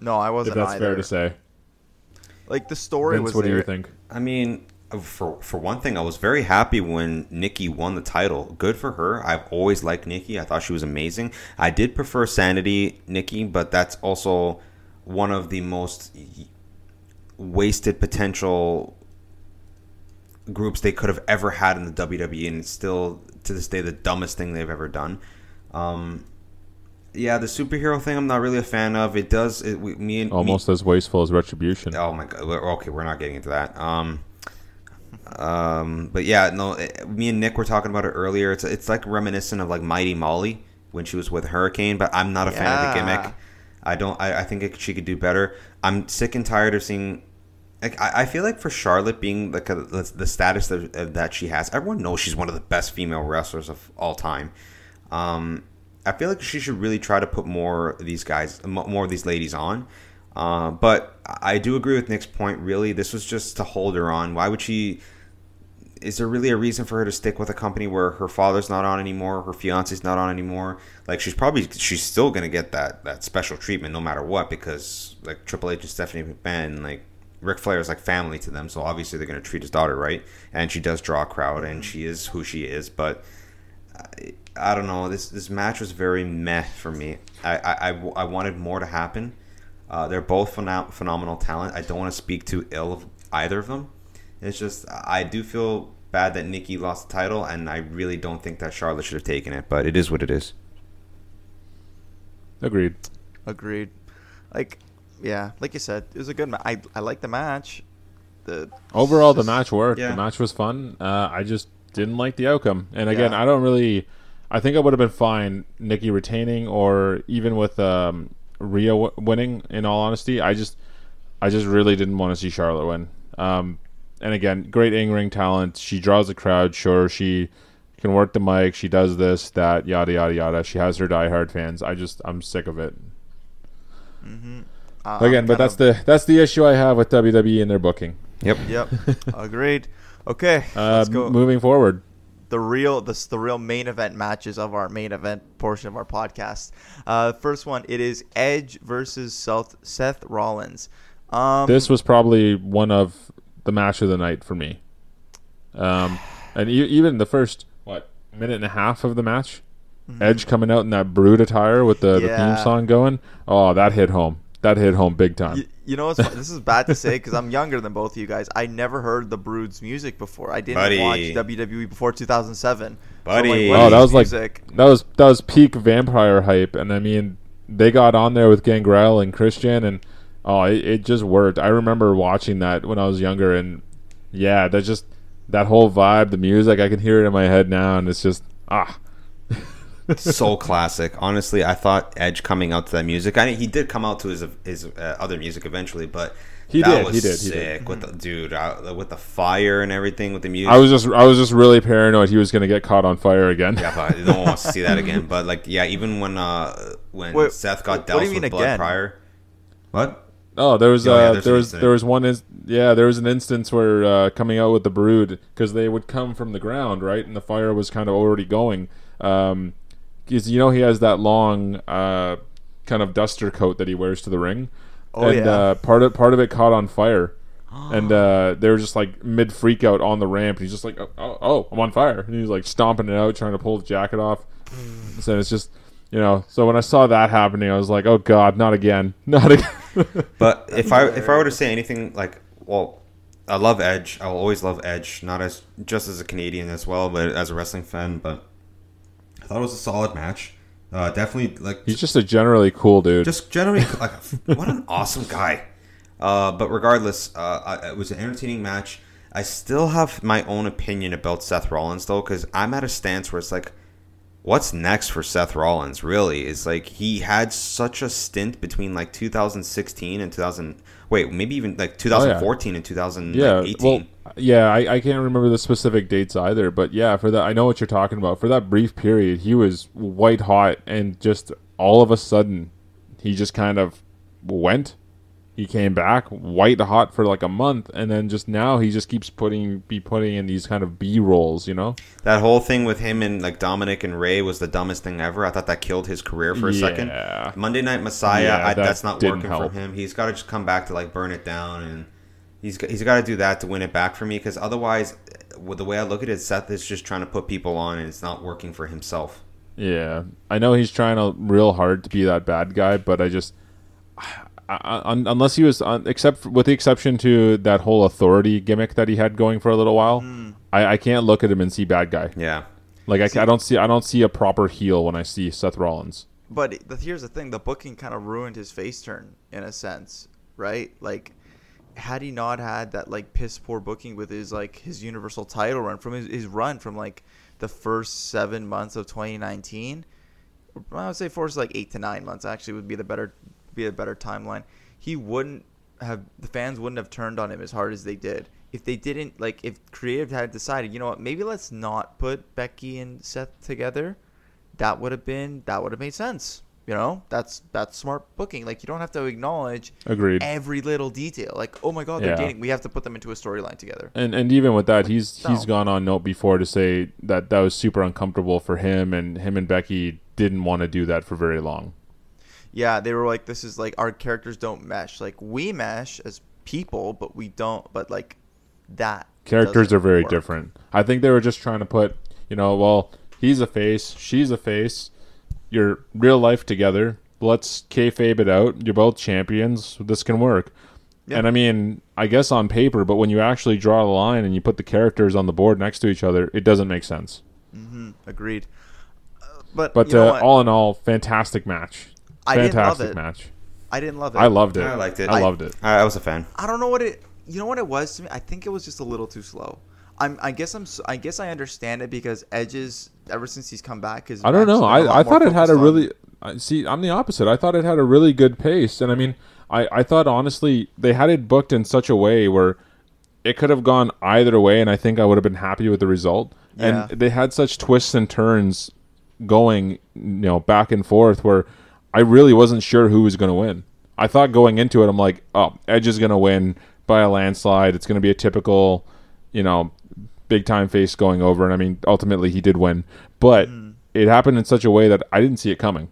Speaker 1: No, I wasn't
Speaker 2: that's
Speaker 1: either.
Speaker 2: fair to say.
Speaker 1: Like the story
Speaker 2: Vince,
Speaker 1: was
Speaker 2: what do you think?
Speaker 3: I mean, uh, for for one thing, I was very happy when Nikki won the title. Good for her. I've always liked Nikki. I thought she was amazing. I did prefer Sanity Nikki, but that's also one of the most wasted potential groups they could have ever had in the WWE, and it's still to this day the dumbest thing they've ever done. Um, yeah, the superhero thing I'm not really a fan of. It does it, we, me and me-
Speaker 2: Almost as wasteful as Retribution.
Speaker 3: Oh my god. We're, okay, we're not getting into that. Um, um, but yeah, no. eh, Me and Nick were talking about it earlier. It's it's like reminiscent of like Mighty Molly when she was with Hurricane. But I'm not a fan of the gimmick. I don't. I, I think it, she could do better. I'm sick and tired of seeing. Like I, I feel like for Charlotte being like the status that, that she has, everyone knows she's one of the best female wrestlers of all time. Um, I feel like she should really try to put more of these guys, more of these ladies on. Uh, but I do agree with Nick's point. Really, this was just to hold her on. Why would she? is there really a reason for her to stick with a company where her father's not on anymore, her fiance's not on anymore? Like she's probably she's still gonna get that that special treatment no matter what because like Triple H and Stephanie McMahon like Ric Flair is like family to them, so obviously they're gonna treat his daughter right, and she does draw a crowd, and she is who she is. But I, I don't know. This this match was very meh for me. I I, I, I wanted more to happen. Uh, they're both phenom- phenomenal talent. I don't want to speak too ill of either of them. It's just I do feel bad that Nikki lost the title, and I really don't think that Charlotte should have taken it. But it is what it is.
Speaker 2: Agreed.
Speaker 1: Agreed. Like, yeah, like you said, it was a good match. I I like the match. The
Speaker 2: Overall, the match worked.
Speaker 3: Yeah.
Speaker 2: The match was fun. Uh, I just didn't like the outcome. And again,
Speaker 1: Yeah.
Speaker 2: I don't really. I think I would have been fine Nikki retaining, or even with um, Rhea w- winning. In all honesty, I just, I just really didn't want to see Charlotte win. Um, and again, great in ring talent. She draws a crowd. Sure, she can work the mic. She does this, that, yada yada yada. She has her diehard fans. I just, I'm sick of it.
Speaker 1: Uh,
Speaker 2: Again, but that's
Speaker 1: of-
Speaker 2: the that's the issue I have with WWE and their booking.
Speaker 3: Yep.
Speaker 1: Yep. Agreed. Okay,
Speaker 2: Uh,
Speaker 1: let's go.
Speaker 2: moving forward.
Speaker 1: the real the, the real main event matches of our main event portion of our podcast. Uh, first one, it is Edge versus Seth, Seth Rollins. Um,
Speaker 2: this was probably one of the match of the night for me. Um, and e- even the first what minute and a half of the match, Edge coming out in that brood attire with the, the
Speaker 1: Mm-hmm.
Speaker 2: Theme song going. Oh, that hit home. That hit home big time.
Speaker 1: You, you know what's this is bad to say because I'm younger than both of you guys. I never heard the Brood's music before. I didn't
Speaker 3: Buddy.
Speaker 1: watch WWE before 2007.
Speaker 3: Buddy.
Speaker 1: So, like,
Speaker 3: Oh,
Speaker 1: what is
Speaker 2: that was like that was that was peak vampire hype, and I mean they got on there with Gangrel and Christian, and oh, it, it just worked. I remember watching that when I was younger, and yeah, that just that whole vibe, the music, I can hear it in my head now, and it's just ah.
Speaker 3: So classic. Honestly, I thought Edge coming out to that music. I mean, he did come out to his his uh, other music eventually, but
Speaker 2: He
Speaker 3: that
Speaker 2: did,
Speaker 3: Was
Speaker 2: he did, he
Speaker 3: sick
Speaker 2: did.
Speaker 3: with the dude uh, with the fire and everything with the music.
Speaker 2: I was just I was just really paranoid he was gonna get caught on fire again.
Speaker 3: yeah, no one wants to see that again. But like, yeah, even when uh when
Speaker 1: Wait,
Speaker 3: Seth got
Speaker 1: do you
Speaker 3: doused with blood
Speaker 1: again?
Speaker 3: prior. What?
Speaker 2: Oh, there was
Speaker 3: Oh, yeah,
Speaker 2: uh, there was there was one is yeah there was an instance where uh, coming out with the brood because they would come from the ground right and the fire was kind of already going. Um, because you know he has that long uh kind of duster coat that he wears to the ring.
Speaker 1: Oh,
Speaker 2: and
Speaker 1: yeah.
Speaker 2: uh, part of part of it caught on fire. And uh, they were just like mid freak out on the ramp. He's just like, oh, oh, oh, I'm on fire. And he's like stomping it out, trying to pull the jacket off. so it's just, you know. So when I saw that happening, I was like, oh god, not again, not again.
Speaker 3: But if I if I were to say anything like, well, I love Edge. I'll always love Edge, not as just as a Canadian as well, but as a wrestling fan. But thought it was a solid match. Uh, definitely like
Speaker 2: He's just a generally cool dude.
Speaker 3: just generally like what an awesome guy. Uh, but regardless, uh, I, it was an entertaining match. I still have my own opinion about Seth Rollins though, because I'm at a stance where it's like, what's next for Seth Rollins? Really, it's like he had such a stint between like 2016 and 2000. Wait, maybe even like 2014 and 2018.
Speaker 2: yeah, well, yeah, I, I can't remember the specific dates either, but yeah, for that, I know what you're talking about. For that brief period, he was white hot, and just all of a sudden, he just kind of went. He came back white hot for like a month, and then just now he just keeps putting be putting in these kind of B rolls, you know?
Speaker 3: that whole thing with him and like Dominic and Rey was the dumbest thing ever. I thought that killed his career for a second. Monday Night Messiah,
Speaker 2: Yeah,
Speaker 3: I,
Speaker 2: that
Speaker 3: that's not working
Speaker 2: help.
Speaker 3: for him. He's got to just come back to like burn it down, and he's got- he's got to do that to win it back for me. Because otherwise, with the way I look at it, Seth is just trying to put people on, and it's not working for himself.
Speaker 2: Yeah, I know he's trying to real hard to be that bad guy, but I just, I, I, un- unless he was, un, except with the exception to that whole authority gimmick that he had going for a little while, hmm. I, I can't look at him and see bad guy.
Speaker 3: Yeah,
Speaker 2: Like I, ca- I don't see, I don't see a proper heel when I see Seth Rollins.
Speaker 1: But here's the thing: the booking kind of ruined his face turn in a sense, right? Like, had he not had that like piss poor booking with his like his Universal title run from his, his run from like the first seven months of 2019, I would say first like eight to nine months actually would be the better be a better timeline. He wouldn't have the fans wouldn't have turned on him as hard as they did if they didn't like if creative had decided you know what maybe let's not put Becky and Seth together that would have been that would have made sense You know, that's that's smart booking. Like you don't have to acknowledge
Speaker 2: Agreed.
Speaker 1: every little detail. Like, oh my god, they're
Speaker 2: Yeah.
Speaker 1: dating. We have to put them into a storyline together.
Speaker 2: And and even with that, he's he's gone on note before to say that that was super uncomfortable for him, and him and Becky didn't want to do that for very long.
Speaker 1: Yeah, they were like, this is like our characters don't mesh. Like we mesh as people, but we don't. But like that
Speaker 2: Characters are very
Speaker 1: work.
Speaker 2: different. I think they were just trying to put, you know, well, he's a face, she's a face, you're real life together. Let's kayfabe it out. You're both champions. This can work.
Speaker 1: Yeah.
Speaker 2: And I mean, I guess on paper, but when you actually draw the line and you put the characters on the board next to each other, it doesn't make sense.
Speaker 1: hmm Agreed. Uh, but
Speaker 2: But
Speaker 1: you
Speaker 2: uh,
Speaker 1: what?
Speaker 2: all in all, fantastic match.
Speaker 1: I didn't love
Speaker 2: fantastic
Speaker 1: it.
Speaker 2: match.
Speaker 1: I didn't love it.
Speaker 2: I loved it.
Speaker 3: I liked it.
Speaker 2: I,
Speaker 1: I-
Speaker 2: loved it.
Speaker 3: I, I was a fan.
Speaker 1: I don't know what it. You know what it was to me? I think it was just a little too slow. I'm. I guess I'm. I guess I understand it because Edge's ever since he's come back. His
Speaker 2: I don't know.
Speaker 1: have been a lot
Speaker 2: I, I thought it had a
Speaker 1: on-
Speaker 2: really. I see, I'm the opposite. I thought it had a really good pace, and I mean, I, I thought honestly they had it booked in such a way where it could have gone either way, and I think I would have been happy with the result.
Speaker 1: Yeah.
Speaker 2: And they had such twists and turns going, you know, back and forth where I really wasn't sure who was going to win. I thought going into it, I'm like, oh, Edge is going to win by a landslide. It's going to be a typical, you know, big time face going over. And I mean, ultimately he did win, but
Speaker 1: Mm-hmm.
Speaker 2: it happened in such a way that I didn't see it coming.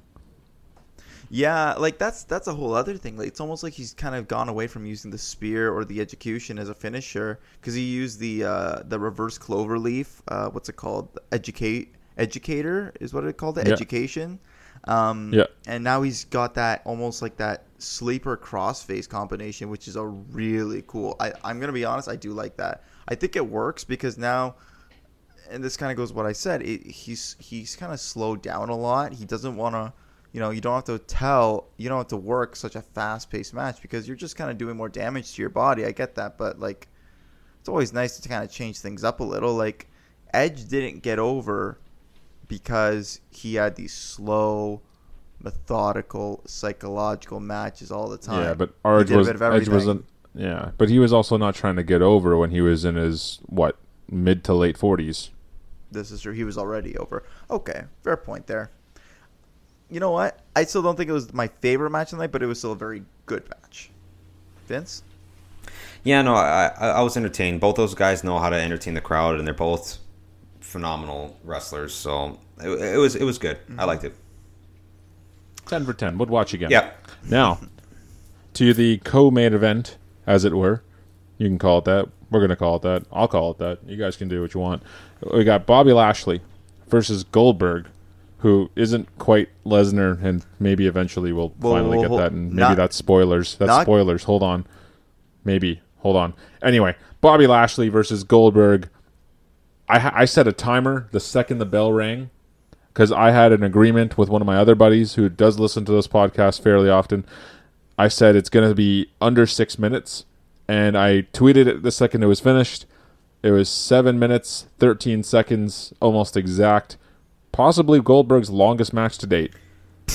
Speaker 1: Yeah, like that's that's a whole other thing. Like it's almost like he's kind of gone away from using the spear or the execution as a finisher because he used the uh, the reverse clover leaf. Uh, what's it called? Educate educator is what it called. The
Speaker 2: Yeah.
Speaker 1: education. Um,
Speaker 2: Yeah.
Speaker 1: And now he's got that almost like that sleeper crossface combination, which is a really cool. I I'm gonna be honest. I do like that. I think it works because now and this kind of goes what I said. It, he's he's kind of slowed down a lot. He doesn't want to, you know, you don't have to tell, you don't have to work such a fast paced match because you're just kind of doing more damage to your body. I get that, but like, it's always nice to kind of change things up a little. Like, Edge didn't get over because he had these slow, methodical, psychological matches all the time.
Speaker 2: Yeah, but Arge was Edge wasn't. Yeah, but he was also not trying to get over when he was in his what mid to late forties.
Speaker 1: This is true. He was already over. Okay, fair point there. You know what? I still don't think it was my favorite match of the night, but it was still a very good match. Vince?
Speaker 3: Yeah, no, I, I I was entertained. Both those guys know how to entertain the crowd, and they're both phenomenal wrestlers. So it, it was it was good. I liked it.
Speaker 2: Ten for ten. Would watch again.
Speaker 3: Yeah.
Speaker 2: Now, to the co-main event, as it were. You can call it that. We're gonna call it that. I'll call it that. You guys can do what you want. We got Bobby Lashley versus Goldberg, who isn't quite Lesnar, and maybe eventually we'll
Speaker 1: Whoa,
Speaker 2: finally
Speaker 1: whoa,
Speaker 2: get that. And maybe
Speaker 1: Not-
Speaker 2: that's spoilers. That's
Speaker 1: not-
Speaker 2: spoilers. Hold on. Maybe. Hold on. Anyway, Bobby Lashley versus Goldberg. I I set a timer the second the bell rang because I had an agreement with one of my other buddies who does listen to this podcast fairly often. I said it's going to be under six minutes, and I tweeted it the second it was finished. It was seven minutes, 13 seconds, almost exact. Possibly Goldberg's longest match to date.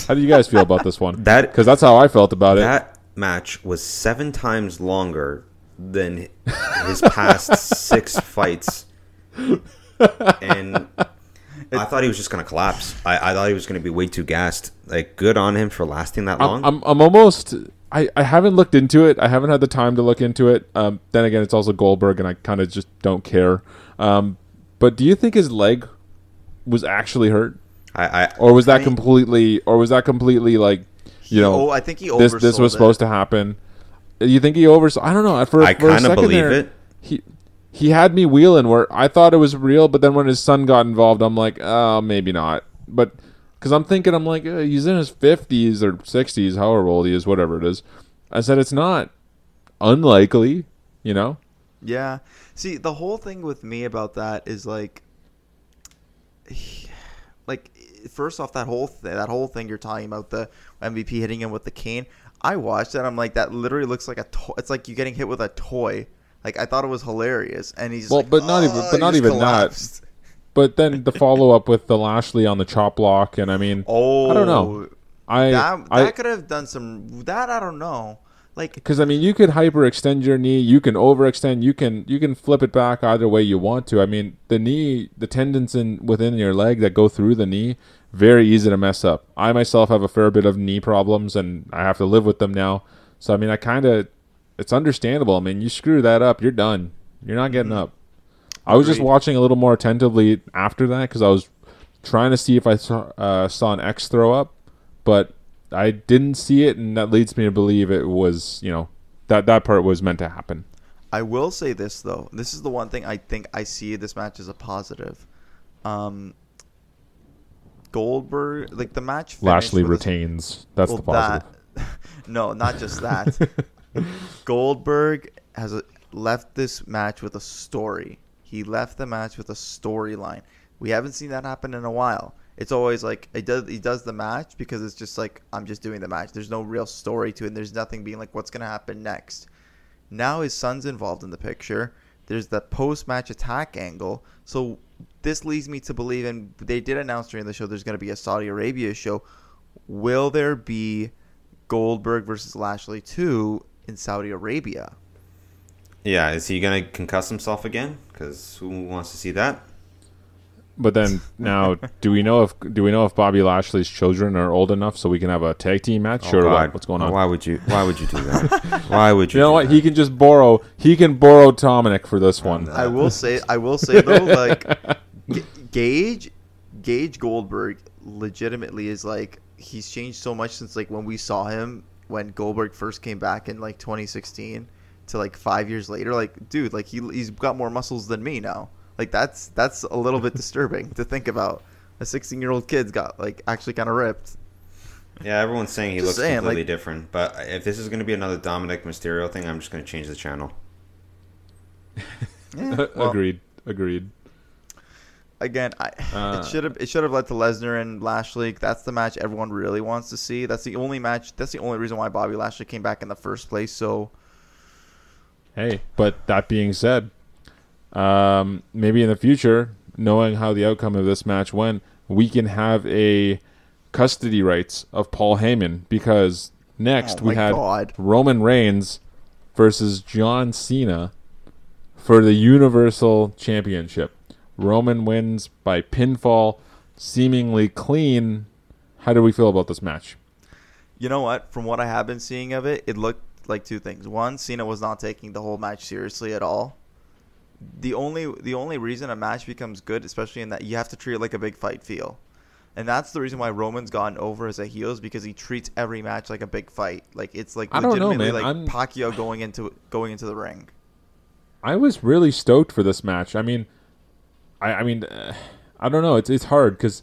Speaker 2: How do you guys feel about this one?
Speaker 3: That-
Speaker 2: Because that's how I felt about it.
Speaker 3: That match was seven times longer than his past six fights, and I thought he was just gonna collapse. I, I thought he was gonna be way too gassed. Like, good on him for lasting that long.
Speaker 2: I'm, I'm, I'm almost. I, I haven't looked into it. I haven't had the time to look into it. Um, then again, it's also Goldberg, and I kind of just don't care. Um, but do you think his leg was actually hurt,
Speaker 3: I, I
Speaker 2: or was that completely, or was that completely like, you know,
Speaker 1: oh, I think he
Speaker 2: this this was
Speaker 1: it.
Speaker 2: supposed to happen? You think he overs? I don't know. For,
Speaker 3: I kind of believe
Speaker 2: there,
Speaker 3: it.
Speaker 2: He he had me wheeling where I thought it was real, but then when his son got involved, I'm like, oh, maybe not. But because I'm thinking, I'm like, uh, he's in his 50s or 60s, however old he is, whatever it is. I said it's not unlikely, you know.
Speaker 1: Yeah. See, the whole thing with me about that is like, like first off, that whole th- that whole thing you're talking about the MVP hitting him with the cane. I watched that. I'm like, that literally looks like a. To- it's like you're getting hit with a toy. Like I thought it was hilarious, and he's
Speaker 2: Well,
Speaker 1: like,
Speaker 2: but not even-
Speaker 1: "Oh,"
Speaker 2: but not even that. But then the follow up with the Lashley on the chop block, and I mean,
Speaker 1: Oh,
Speaker 2: I don't know. Oh, I
Speaker 1: That
Speaker 2: I
Speaker 1: that could have done some. That I don't know. Like
Speaker 2: because I mean, you could hyperextend your knee, you can overextend, you can you can flip it back either way you want to. I mean, the knee, the tendons in within your leg that go through the knee, very easy to mess up. I myself have a fair bit of knee problems, and I have to live with them now. So I mean, I kind of, it's understandable. I mean, you screw that up, you're done. You're not getting up. I was just watching a little more attentively after that because I was trying to see if I saw, uh, saw an X throw up, but I didn't see it, and that leads me to believe it was, you know, that that part was meant to happen.
Speaker 1: I will say this though. This is the one thing I think I see this match as a positive. Um, Goldberg, like the match.
Speaker 2: Lashley retains. That's
Speaker 1: well,
Speaker 2: the positive.
Speaker 1: that- no, not just that. Goldberg has left this match with a story. He left the match with a storyline. We haven't seen that happen in a while. It's always like does. He does the match because it's just like I'm just doing the match. There's no real story to it. And there's nothing being like what's gonna happen next. Now his son's involved in the picture. There's the post-match attack angle. So this leads me to believe, and they did announce during the show there's going to be a Saudi Arabia show. Will there be Goldberg versus Lashley 2 in Saudi Arabia?
Speaker 3: Yeah, is he gonna concuss himself again? Because who wants to see that?
Speaker 2: But then now, do we know if do we know if Bobby Lashley's children are old enough so we can have a tag team match
Speaker 3: Oh,
Speaker 2: or what? What's going on?
Speaker 3: Why would you? Why would you do that? why would you?
Speaker 2: You know
Speaker 3: do
Speaker 2: what?
Speaker 3: that?
Speaker 2: He can just borrow. He can borrow Dominik for this one.
Speaker 1: I will say, I will say though, like G- Gage, Gage Goldberg, legitimately is like he's changed so much since like when we saw him when Goldberg first came back in like 2016 to like five years later. Like, dude, like he he's got more muscles than me now. Like that's that's a little bit disturbing to think about. A 16 year old kid's got like actually kind of ripped.
Speaker 3: Yeah, everyone's saying he
Speaker 1: Just
Speaker 3: looks
Speaker 1: saying,
Speaker 3: completely
Speaker 1: like-
Speaker 3: different. But if this is going to be another Dominik Mysterio thing, I'm just going to change the channel.
Speaker 1: Yeah, well,
Speaker 2: agreed. Agreed.
Speaker 1: Again, I
Speaker 2: Uh,
Speaker 1: it should have it should have led to Lesnar and Lashley. That's the match everyone really wants to see. That's the only match. That's the only reason why Bobby Lashley came back in the first place. So
Speaker 2: Hey, but that being said, um, maybe in the future, knowing how the outcome of this match went, we can have a custody rights of Paul Heyman because next
Speaker 1: Oh
Speaker 2: we had
Speaker 1: God.
Speaker 2: Roman Reigns versus John Cena for the Universal Championship. Roman wins by pinfall, seemingly clean. How do we feel about this match?
Speaker 1: you know what? From what I have been seeing of it, it looked like two things. One, Cena was not taking the whole match seriously at all. The only the only reason a match becomes good, especially in that you have to treat it like a big fight feel. And that's the reason why Roman's gotten over as a heel is because he treats every match like a big fight. Like it's like
Speaker 2: I don't know,
Speaker 1: legitimately
Speaker 2: man.
Speaker 1: like
Speaker 2: I'm-
Speaker 1: Pacquiao going into going into the ring.
Speaker 2: I was really stoked for this match. I mean, I, I mean, uh, I don't know. It's it's hard because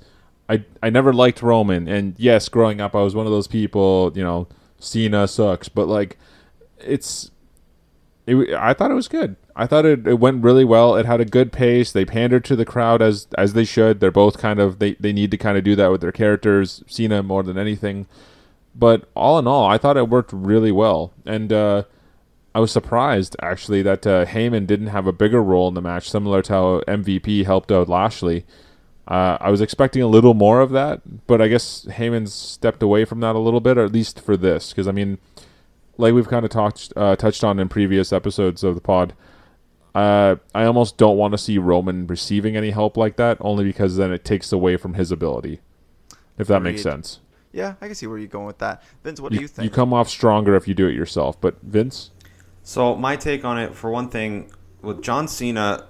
Speaker 2: I I never liked Roman, and yes, growing up, I was one of those people. You know, Cena sucks, but like, it's. It, I thought it was good. I thought it, it went really well. It had a good pace. They pandered to the crowd as as they should. They're both kind of they, they need to kind of do that with their characters. Cena more than anything, but all in all, I thought it worked really well. And uh, I was surprised actually that uh, Heyman didn't have a bigger role in the match, similar to how MVP helped out Lashley. Uh, I was expecting a little more of that, but I guess Heyman stepped away from that a little bit, or at least for this, because I mean, like we've kind of talked uh, touched on in previous episodes of the pod. Uh, I almost don't want to see Roman receiving any help like that, only because then it takes away from his ability. If that makes sense,
Speaker 1: Yeah, I can see where you're going with that. Vince, what
Speaker 2: you,
Speaker 1: do you think?
Speaker 2: You come off stronger if you do it yourself. But Vince,
Speaker 3: So my take on it, for one thing, with John Cena,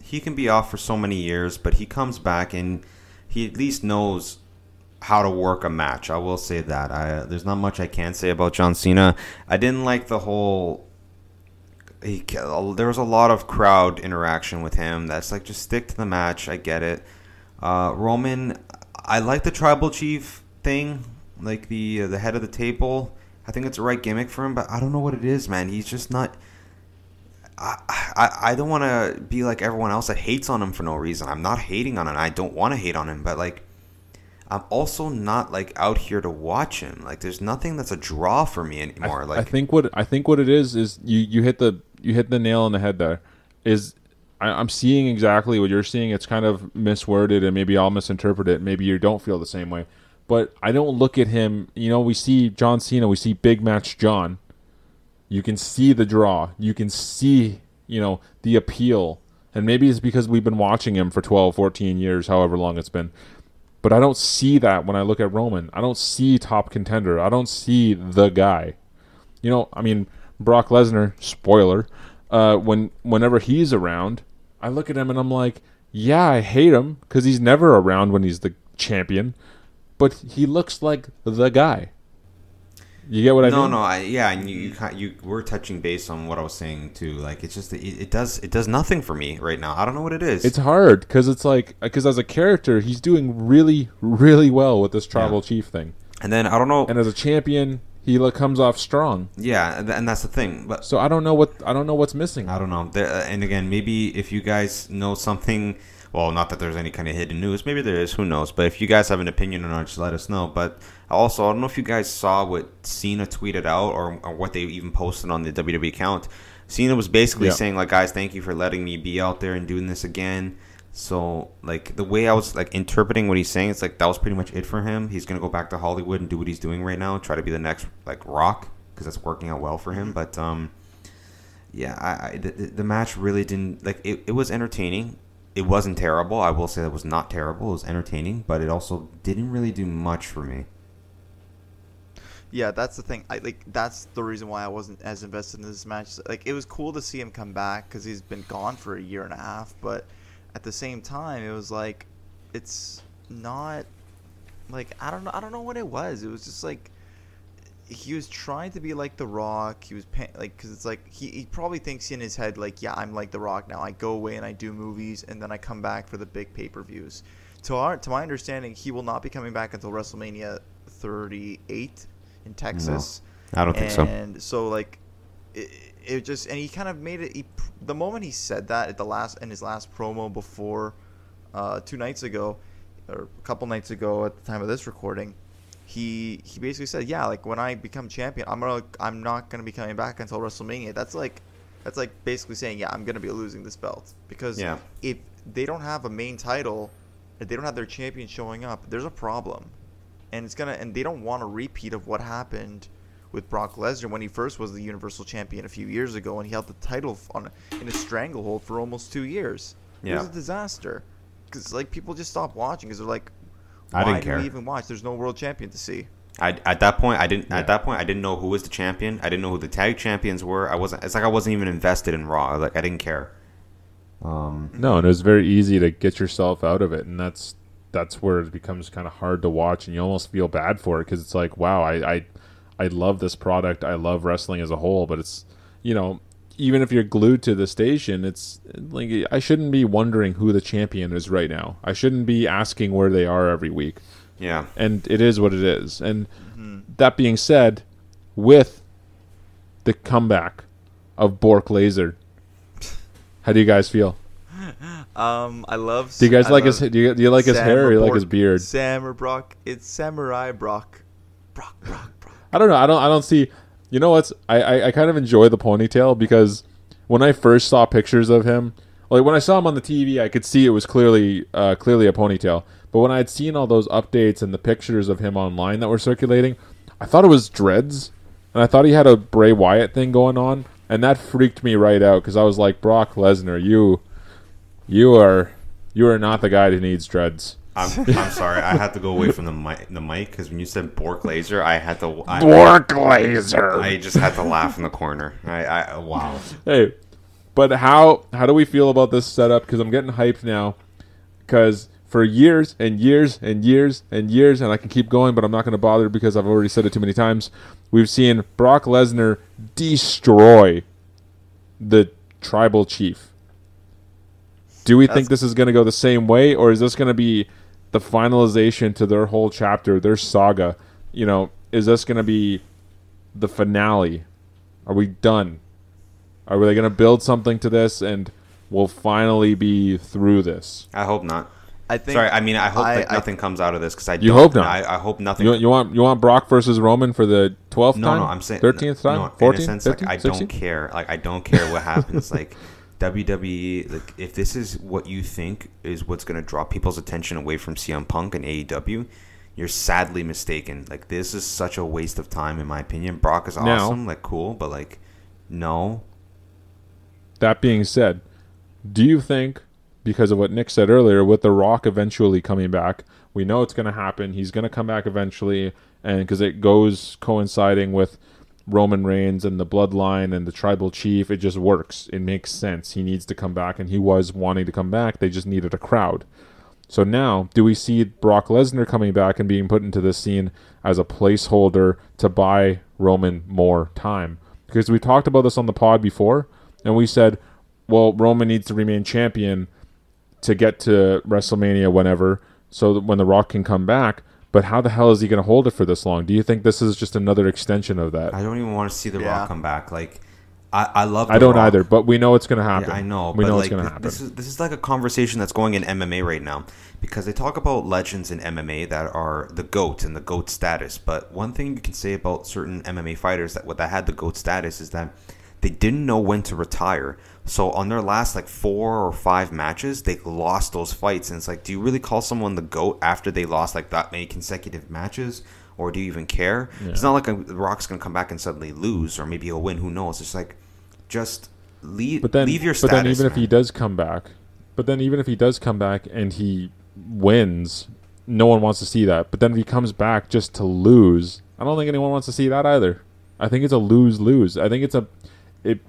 Speaker 3: he can be off for so many years, but he comes back and he at least knows how to work a match. I will say that. I there's not much I can say about John Cena. I didn't like the whole. He, there was a lot of crowd interaction with him. That's like just stick to the match. I get it. Uh, Roman, I like the tribal chief thing, like the uh, the head of the table. I think it's the right gimmick for him, but I don't know what it is, man. He's just not. I, I, I don't want to be like everyone else that hates on him for no reason. I'm not hating on him. I don't want to hate on him, but like, I'm also not like out here to watch him. Like, there's nothing that's a draw for me anymore.
Speaker 2: I,
Speaker 3: like,
Speaker 2: I think what I think what it is is you you hit the you hit the nail on the head there. Is I, I'm seeing exactly what you're seeing. It's kind of misworded, and maybe I'll misinterpret it. Maybe you don't feel the same way, but I don't look at him. You know, we see John Cena, we see Big Match John. You can see the draw. You can see you know the appeal, and maybe it's because we've been watching him for 12, 14 years, however long it's been. But I don't see that when I look at Roman. I don't see top contender. I don't see the guy. You know, I mean, Brock Lesnar, spoiler, uh, when whenever he's around, I look at him and I'm like, yeah, I hate him because he's never around when he's the champion, but he looks like the guy. You get what I
Speaker 3: no,
Speaker 2: mean?
Speaker 3: no, no, I, yeah, and you, you you were touching base on what I was saying too. Like it's just it, it does it does nothing for me right now. I don't know what it is.
Speaker 2: It's hard because it's like because as a character, he's doing really, really well with this tribal
Speaker 3: Yeah.
Speaker 2: chief thing,
Speaker 3: and then I don't know.
Speaker 2: and as a champion, he comes off strong.
Speaker 3: yeah, and that's the thing. But
Speaker 2: So I don't know what I don't know what's missing.
Speaker 3: I don't know. There, uh, and again, maybe if you guys know something, well, not that there's any kind of hidden news. Maybe there is. Who knows? But if you guys have an opinion on it, just let us know. But also, I don't know if you guys saw what Cena tweeted out or, or what they even posted on the WWE account. Cena was basically
Speaker 2: Yeah.
Speaker 3: saying like, guys, thank you for letting me be out there and doing this again. So like the way I was like interpreting what he's saying, it's like that was pretty much it for him. He's gonna go back to Hollywood and do what he's doing right now, try to be the next like Rock because that's working out well for him. But um, yeah, I, I the, the the match really didn't like it. It was entertaining. It wasn't terrible. I will say it was not terrible. It was entertaining, but it also didn't really do much for me.
Speaker 1: Yeah, that's the thing. I like that's the reason why I wasn't as invested in this match. Like it was cool to see him come back because he's been gone for a year and a half, but at the same time, it was like it's not like I don't know. I don't know what it was. It was just like he was trying to be like The Rock. He was pa- like because it's like he, he probably thinks in his head like yeah I'm like The Rock now. I go away and I do movies and then I come back for the big pay per views. To our to my understanding, he will not be coming back until WrestleMania 38 in Texas.
Speaker 3: I don't think so.
Speaker 1: And so like it, it just and he kind of made it. He, the moment he said that at the last in his last promo before uh, two nights ago or a couple nights ago at the time of this recording, he he basically said, yeah, like when I become champion, I'm gonna I'm not gonna be coming back until WrestleMania. That's like that's like basically saying, yeah, I'm gonna be losing this belt because
Speaker 3: Yeah.
Speaker 1: if they don't have a main title, if they don't have their champion showing up, there's a problem and it's gonna and they don't want a repeat of what happened with Brock Lesnar when he first was the Universal Champion a few years ago and he held the title on in a stranglehold for almost two years. It was a disaster because like people just stopped watching because they're like,
Speaker 3: I didn't
Speaker 1: do
Speaker 3: care.
Speaker 1: we even watch? There's no world champion to see.
Speaker 3: I, at that point, I didn't.
Speaker 2: Yeah.
Speaker 3: At that point, I didn't know who was the champion. I didn't know who the tag champions were. I wasn't. It's like I wasn't even invested in Raw. Like I didn't care. Um,
Speaker 2: No, and it was very easy to get yourself out of it, and that's that's where it becomes kind of hard to watch, and you almost feel bad for it because it's like, wow, I, I I love this product, I love wrestling as a whole, but it's you know, even if you're glued to the station, it's like I shouldn't be wondering who the champion is right now. I shouldn't be asking where they are every week,
Speaker 3: yeah.
Speaker 2: and it is what it is. And that being said, with the comeback of Bork Laser, how do you guys feel?
Speaker 1: Um, I love.
Speaker 2: Do you guys
Speaker 1: I
Speaker 2: like his? Do you, do you like his hair or you like his beard?
Speaker 1: Sam or Brock? It's Samurai Brock. Brock, Brock, Brock.
Speaker 2: I don't know. I don't. I don't see. You know what's? I, I I kind of enjoy the ponytail because when I first saw pictures of him, like when I saw him on the TV, I could see it was clearly uh, clearly a ponytail. But when I had seen all those updates and the pictures of him online that were circulating, I thought it was dreads, and I thought he had a Bray Wyatt thing going on, and that freaked me right out because I was like, Brock Lesnar, you, you are, you are not the guy who needs dreads.
Speaker 3: I'm, I'm sorry. I had to go away from the mic the mic because when you said Bork Laser, I had to. I,
Speaker 2: Bork Laser.
Speaker 3: I just had to laugh in the corner. I, I wow.
Speaker 2: hey, but how how do we feel about this setup? Because I'm getting hyped now. Because for years and years and years and years, and I can keep going, but I'm not going to bother because I've already said it too many times. We've seen Brock Lesnar destroy the tribal chief. Do we think this is going to go the same way, or is this going to be the finalization to their whole chapter, their saga? You know, is this going to be the finale? Are we done? Are they going to build something to this and we'll finally be through this?
Speaker 3: I hope not.
Speaker 1: I think.
Speaker 3: Sorry. I mean, I hope
Speaker 1: I-
Speaker 3: that
Speaker 1: I-
Speaker 3: nothing comes out of this because I.
Speaker 2: You
Speaker 3: don't-
Speaker 2: hope not.
Speaker 3: I, I hope nothing.
Speaker 2: You, you want you want Brock versus Roman for the 12th
Speaker 3: no,
Speaker 2: time?
Speaker 3: no. I'm saying
Speaker 2: 13th time?
Speaker 3: No,
Speaker 2: 14th?
Speaker 3: sense,
Speaker 2: 15th?
Speaker 3: like I
Speaker 2: 16th?
Speaker 3: don't care. Like I don't care what happens. like WWE, like if this is what you think is what's going to draw people's attention away from CM Punk and AEW, you're sadly mistaken. Like this is such a waste of time, in my opinion. Brock is
Speaker 2: Now-
Speaker 3: awesome, like cool, but like no.
Speaker 2: That being said, do you think, because of what Nick said earlier, with The Rock eventually coming back, We know it's going to happen. He's going to come back eventually, and because it goes coinciding with Roman Reigns and the bloodline and the tribal chief, it just works. It makes sense. He needs to come back, and he was wanting to come back. They just needed a crowd. So now, do we see Brock Lesnar coming back and being put into the scene as a placeholder to buy Roman more time? Because we talked about this on the pod before, and we said, well, Roman needs to remain champion to get to WrestleMania whenever, so that when The Rock can come back. But how the hell is he going to hold it for this long? Do you think this is just another extension of that?
Speaker 3: I don't even want to see The
Speaker 1: Yeah.
Speaker 3: Rock come back. Like, I, I love.
Speaker 2: I don't
Speaker 3: Rock.
Speaker 2: either, but we know it's going to happen.
Speaker 3: Yeah, I know.
Speaker 2: We
Speaker 3: but
Speaker 2: know
Speaker 3: like,
Speaker 2: it's going to happen.
Speaker 3: This is this is like a conversation that's going in MMA right now because they talk about legends in MMA that are the goat and the goat status. But one thing you can say about certain MMA fighters that what that had the goat status is that they didn't know when to retire. So on their last like four or five matches, they lost those fights, and it's like, do you really call someone the goat after they lost like that many consecutive matches? Or do you even care? It's not like a, the Rock's gonna come back and suddenly lose, or maybe he'll win. Who knows? It's like, just leave,
Speaker 2: but then,
Speaker 3: leave your
Speaker 2: but then even if he does come back, but then even if he does come back and he wins, no one wants to see that. But then if he comes back just to lose, I don't think anyone wants to see that either. I think it's a lose lose. I think it's a it.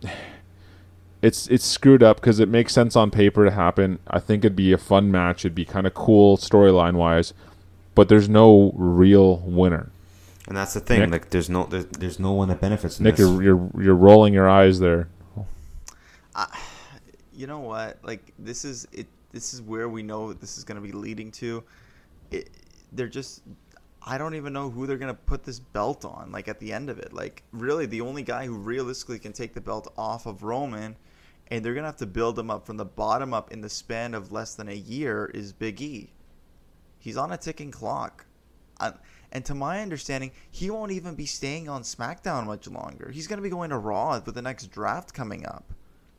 Speaker 2: It's it's screwed up because it makes sense on paper to happen. I think it'd be a fun match. It'd be kind of cool storyline wise, but there's no real winner.
Speaker 3: And that's the thing.
Speaker 2: Nick?
Speaker 3: Like, there's no, there's, there's no one that benefits.
Speaker 2: Nick,
Speaker 3: this.
Speaker 2: you're, you're you're rolling your eyes there.
Speaker 1: you know what? Like this is it. This is where we know this is going to be leading to. It, they're just. I don't even know who they're going to put this belt on. Like at the end of it, like really, the only guy who realistically can take the belt off of Roman, and they're going to have to build him up from the bottom up in the span of less than a year is Big E. He's on a ticking clock. And to my understanding, he won't even be staying on SmackDown much longer. He's going to be going to Raw with the next draft coming up.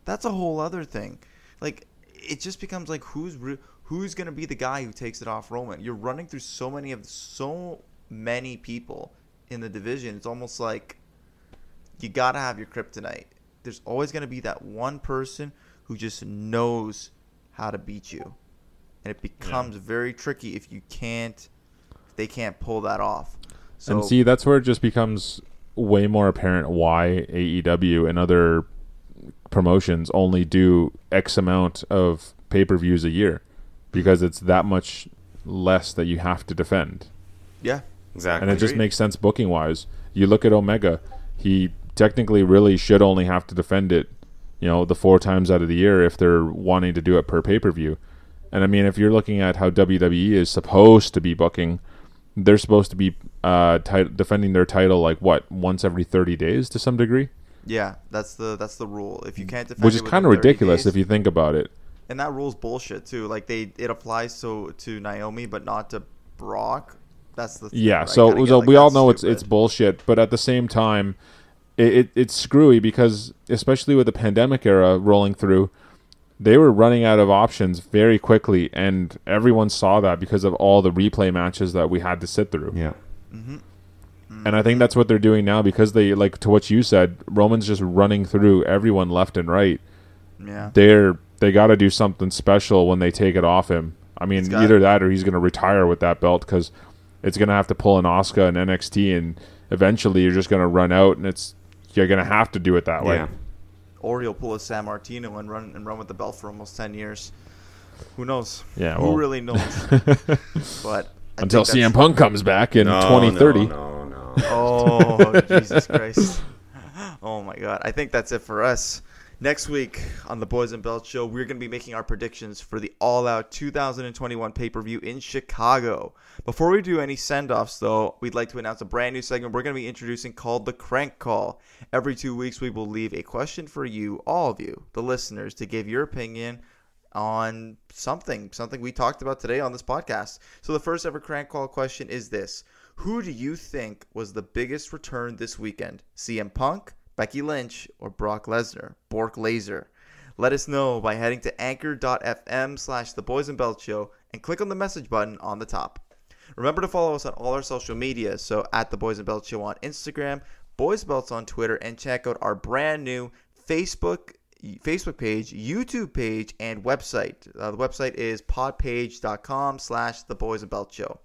Speaker 1: That's a whole other thing. Like it just becomes like who's re- who's going to be the guy who takes it off Roman. You're running through so many of so many people in the division. It's almost like you got to have your kryptonite. There's always going to be that one person who just knows how to beat you. And it becomes very tricky if you can't if they can't pull that off. So
Speaker 2: and see, that's where it just becomes way more apparent why AEW and other promotions only do X amount of pay per views a year because it's that much less that you have to defend.
Speaker 1: yeah,
Speaker 3: exactly.
Speaker 2: And it just makes sense booking wise. You look at Omega, he technically really should only have to defend it, you know, the four times out of the year if they're wanting to do it per pay per view. And I mean, if you're looking at how WWE is supposed to be booking, they're supposed to be uh, tit- defending their title like what once every 30 days to some degree,
Speaker 1: yeah, that's the that's the rule. If you can't defend
Speaker 2: which is kind of ridiculous
Speaker 1: days-
Speaker 2: if you think about it.
Speaker 1: And that rule's bullshit too. Like they it applies so to Naomi but not to Brock. That's the thing,
Speaker 2: Yeah,
Speaker 1: right?
Speaker 2: so, so
Speaker 1: like,
Speaker 2: we all know it's
Speaker 1: stupid.
Speaker 2: it's bullshit, but at the same time, it, it it's screwy because especially with the pandemic era rolling through, they were running out of options very quickly, and everyone saw that because of all the replay matches that we had to sit through.
Speaker 3: yeah. Mm-hmm.
Speaker 2: And I mm-hmm. think that's what they're doing now because they like to what you said, Roman's just running through everyone left and right.
Speaker 1: Yeah.
Speaker 2: They're they got to do something special when they take it off him. I mean,
Speaker 1: got-
Speaker 2: either that or he's going to retire with that belt because it's going to have to pull an Oscar and NXT, and eventually you're just going to run out, and it's you're going to have to do it that way.
Speaker 3: Yeah.
Speaker 1: Or he'll pull a Sammartino and run and run with the belt for almost ten years. Who knows?
Speaker 2: Yeah,
Speaker 1: Who
Speaker 2: well-
Speaker 1: really knows? but I
Speaker 2: Until
Speaker 1: think
Speaker 2: CM Punk comes back in
Speaker 3: No,
Speaker 2: 2030.
Speaker 3: No, no, no.
Speaker 1: Oh, Jesus Christ. Oh, my God. I think that's it for us. Next week on the Boys and Belt Show, we're going to be making our predictions for the All Out 2021 pay per view in Chicago. Before we do any send offs, though, we'd like to announce a brand new segment we're going to be introducing called the Crank Call. Every two weeks, we will leave a question for you, all of you, the listeners, to give your opinion on something, something we talked about today on this podcast. So the first ever crank call question is this: Who do you think was the biggest return this weekend? CM Punk, Becky Lynch, or Brock Lesnar? Bork Laser. Let us know by heading to anchor.fm slash the Boys and Belt Show and click on the message button on the top. Remember to follow us on all our social media, so at the Boys and Belt Show on Instagram, Boys Belts on Twitter, and check out our brand new Facebook Facebook page, YouTube page, and website. Uh, the website is podpage.com slash the Boys and Belt Show.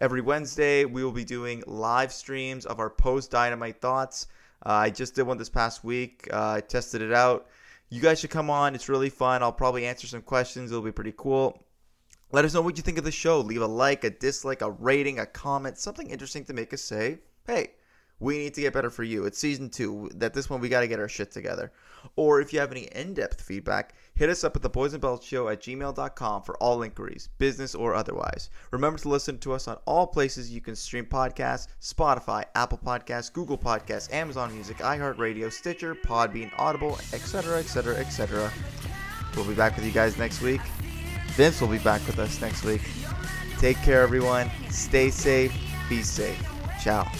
Speaker 1: Every Wednesday, we will be doing live streams of our post Dynamite thoughts. Uh, I just did one this past week. Uh, I tested it out. You guys should come on. It's really fun. I'll probably answer some questions. It'll be pretty cool. Let us know what you think of the show. Leave a like, a dislike, a rating, a comment, something interesting to make us say, hey, we need to get better for you. It's season two. That this one we got to get our shit together. Or if you have any in-depth feedback, hit us up at the Boys and Belt Show at gmail.com for all inquiries, business or otherwise. Remember to listen to us on all places you can stream podcasts: Spotify, Apple Podcasts, Google Podcasts, Amazon Music, iHeartRadio, Stitcher, Podbean, Audible, etc., etc., etc. We'll be back with you guys next week. Vince will be back with us next week. Take care, everyone. Stay safe. Be safe. Ciao.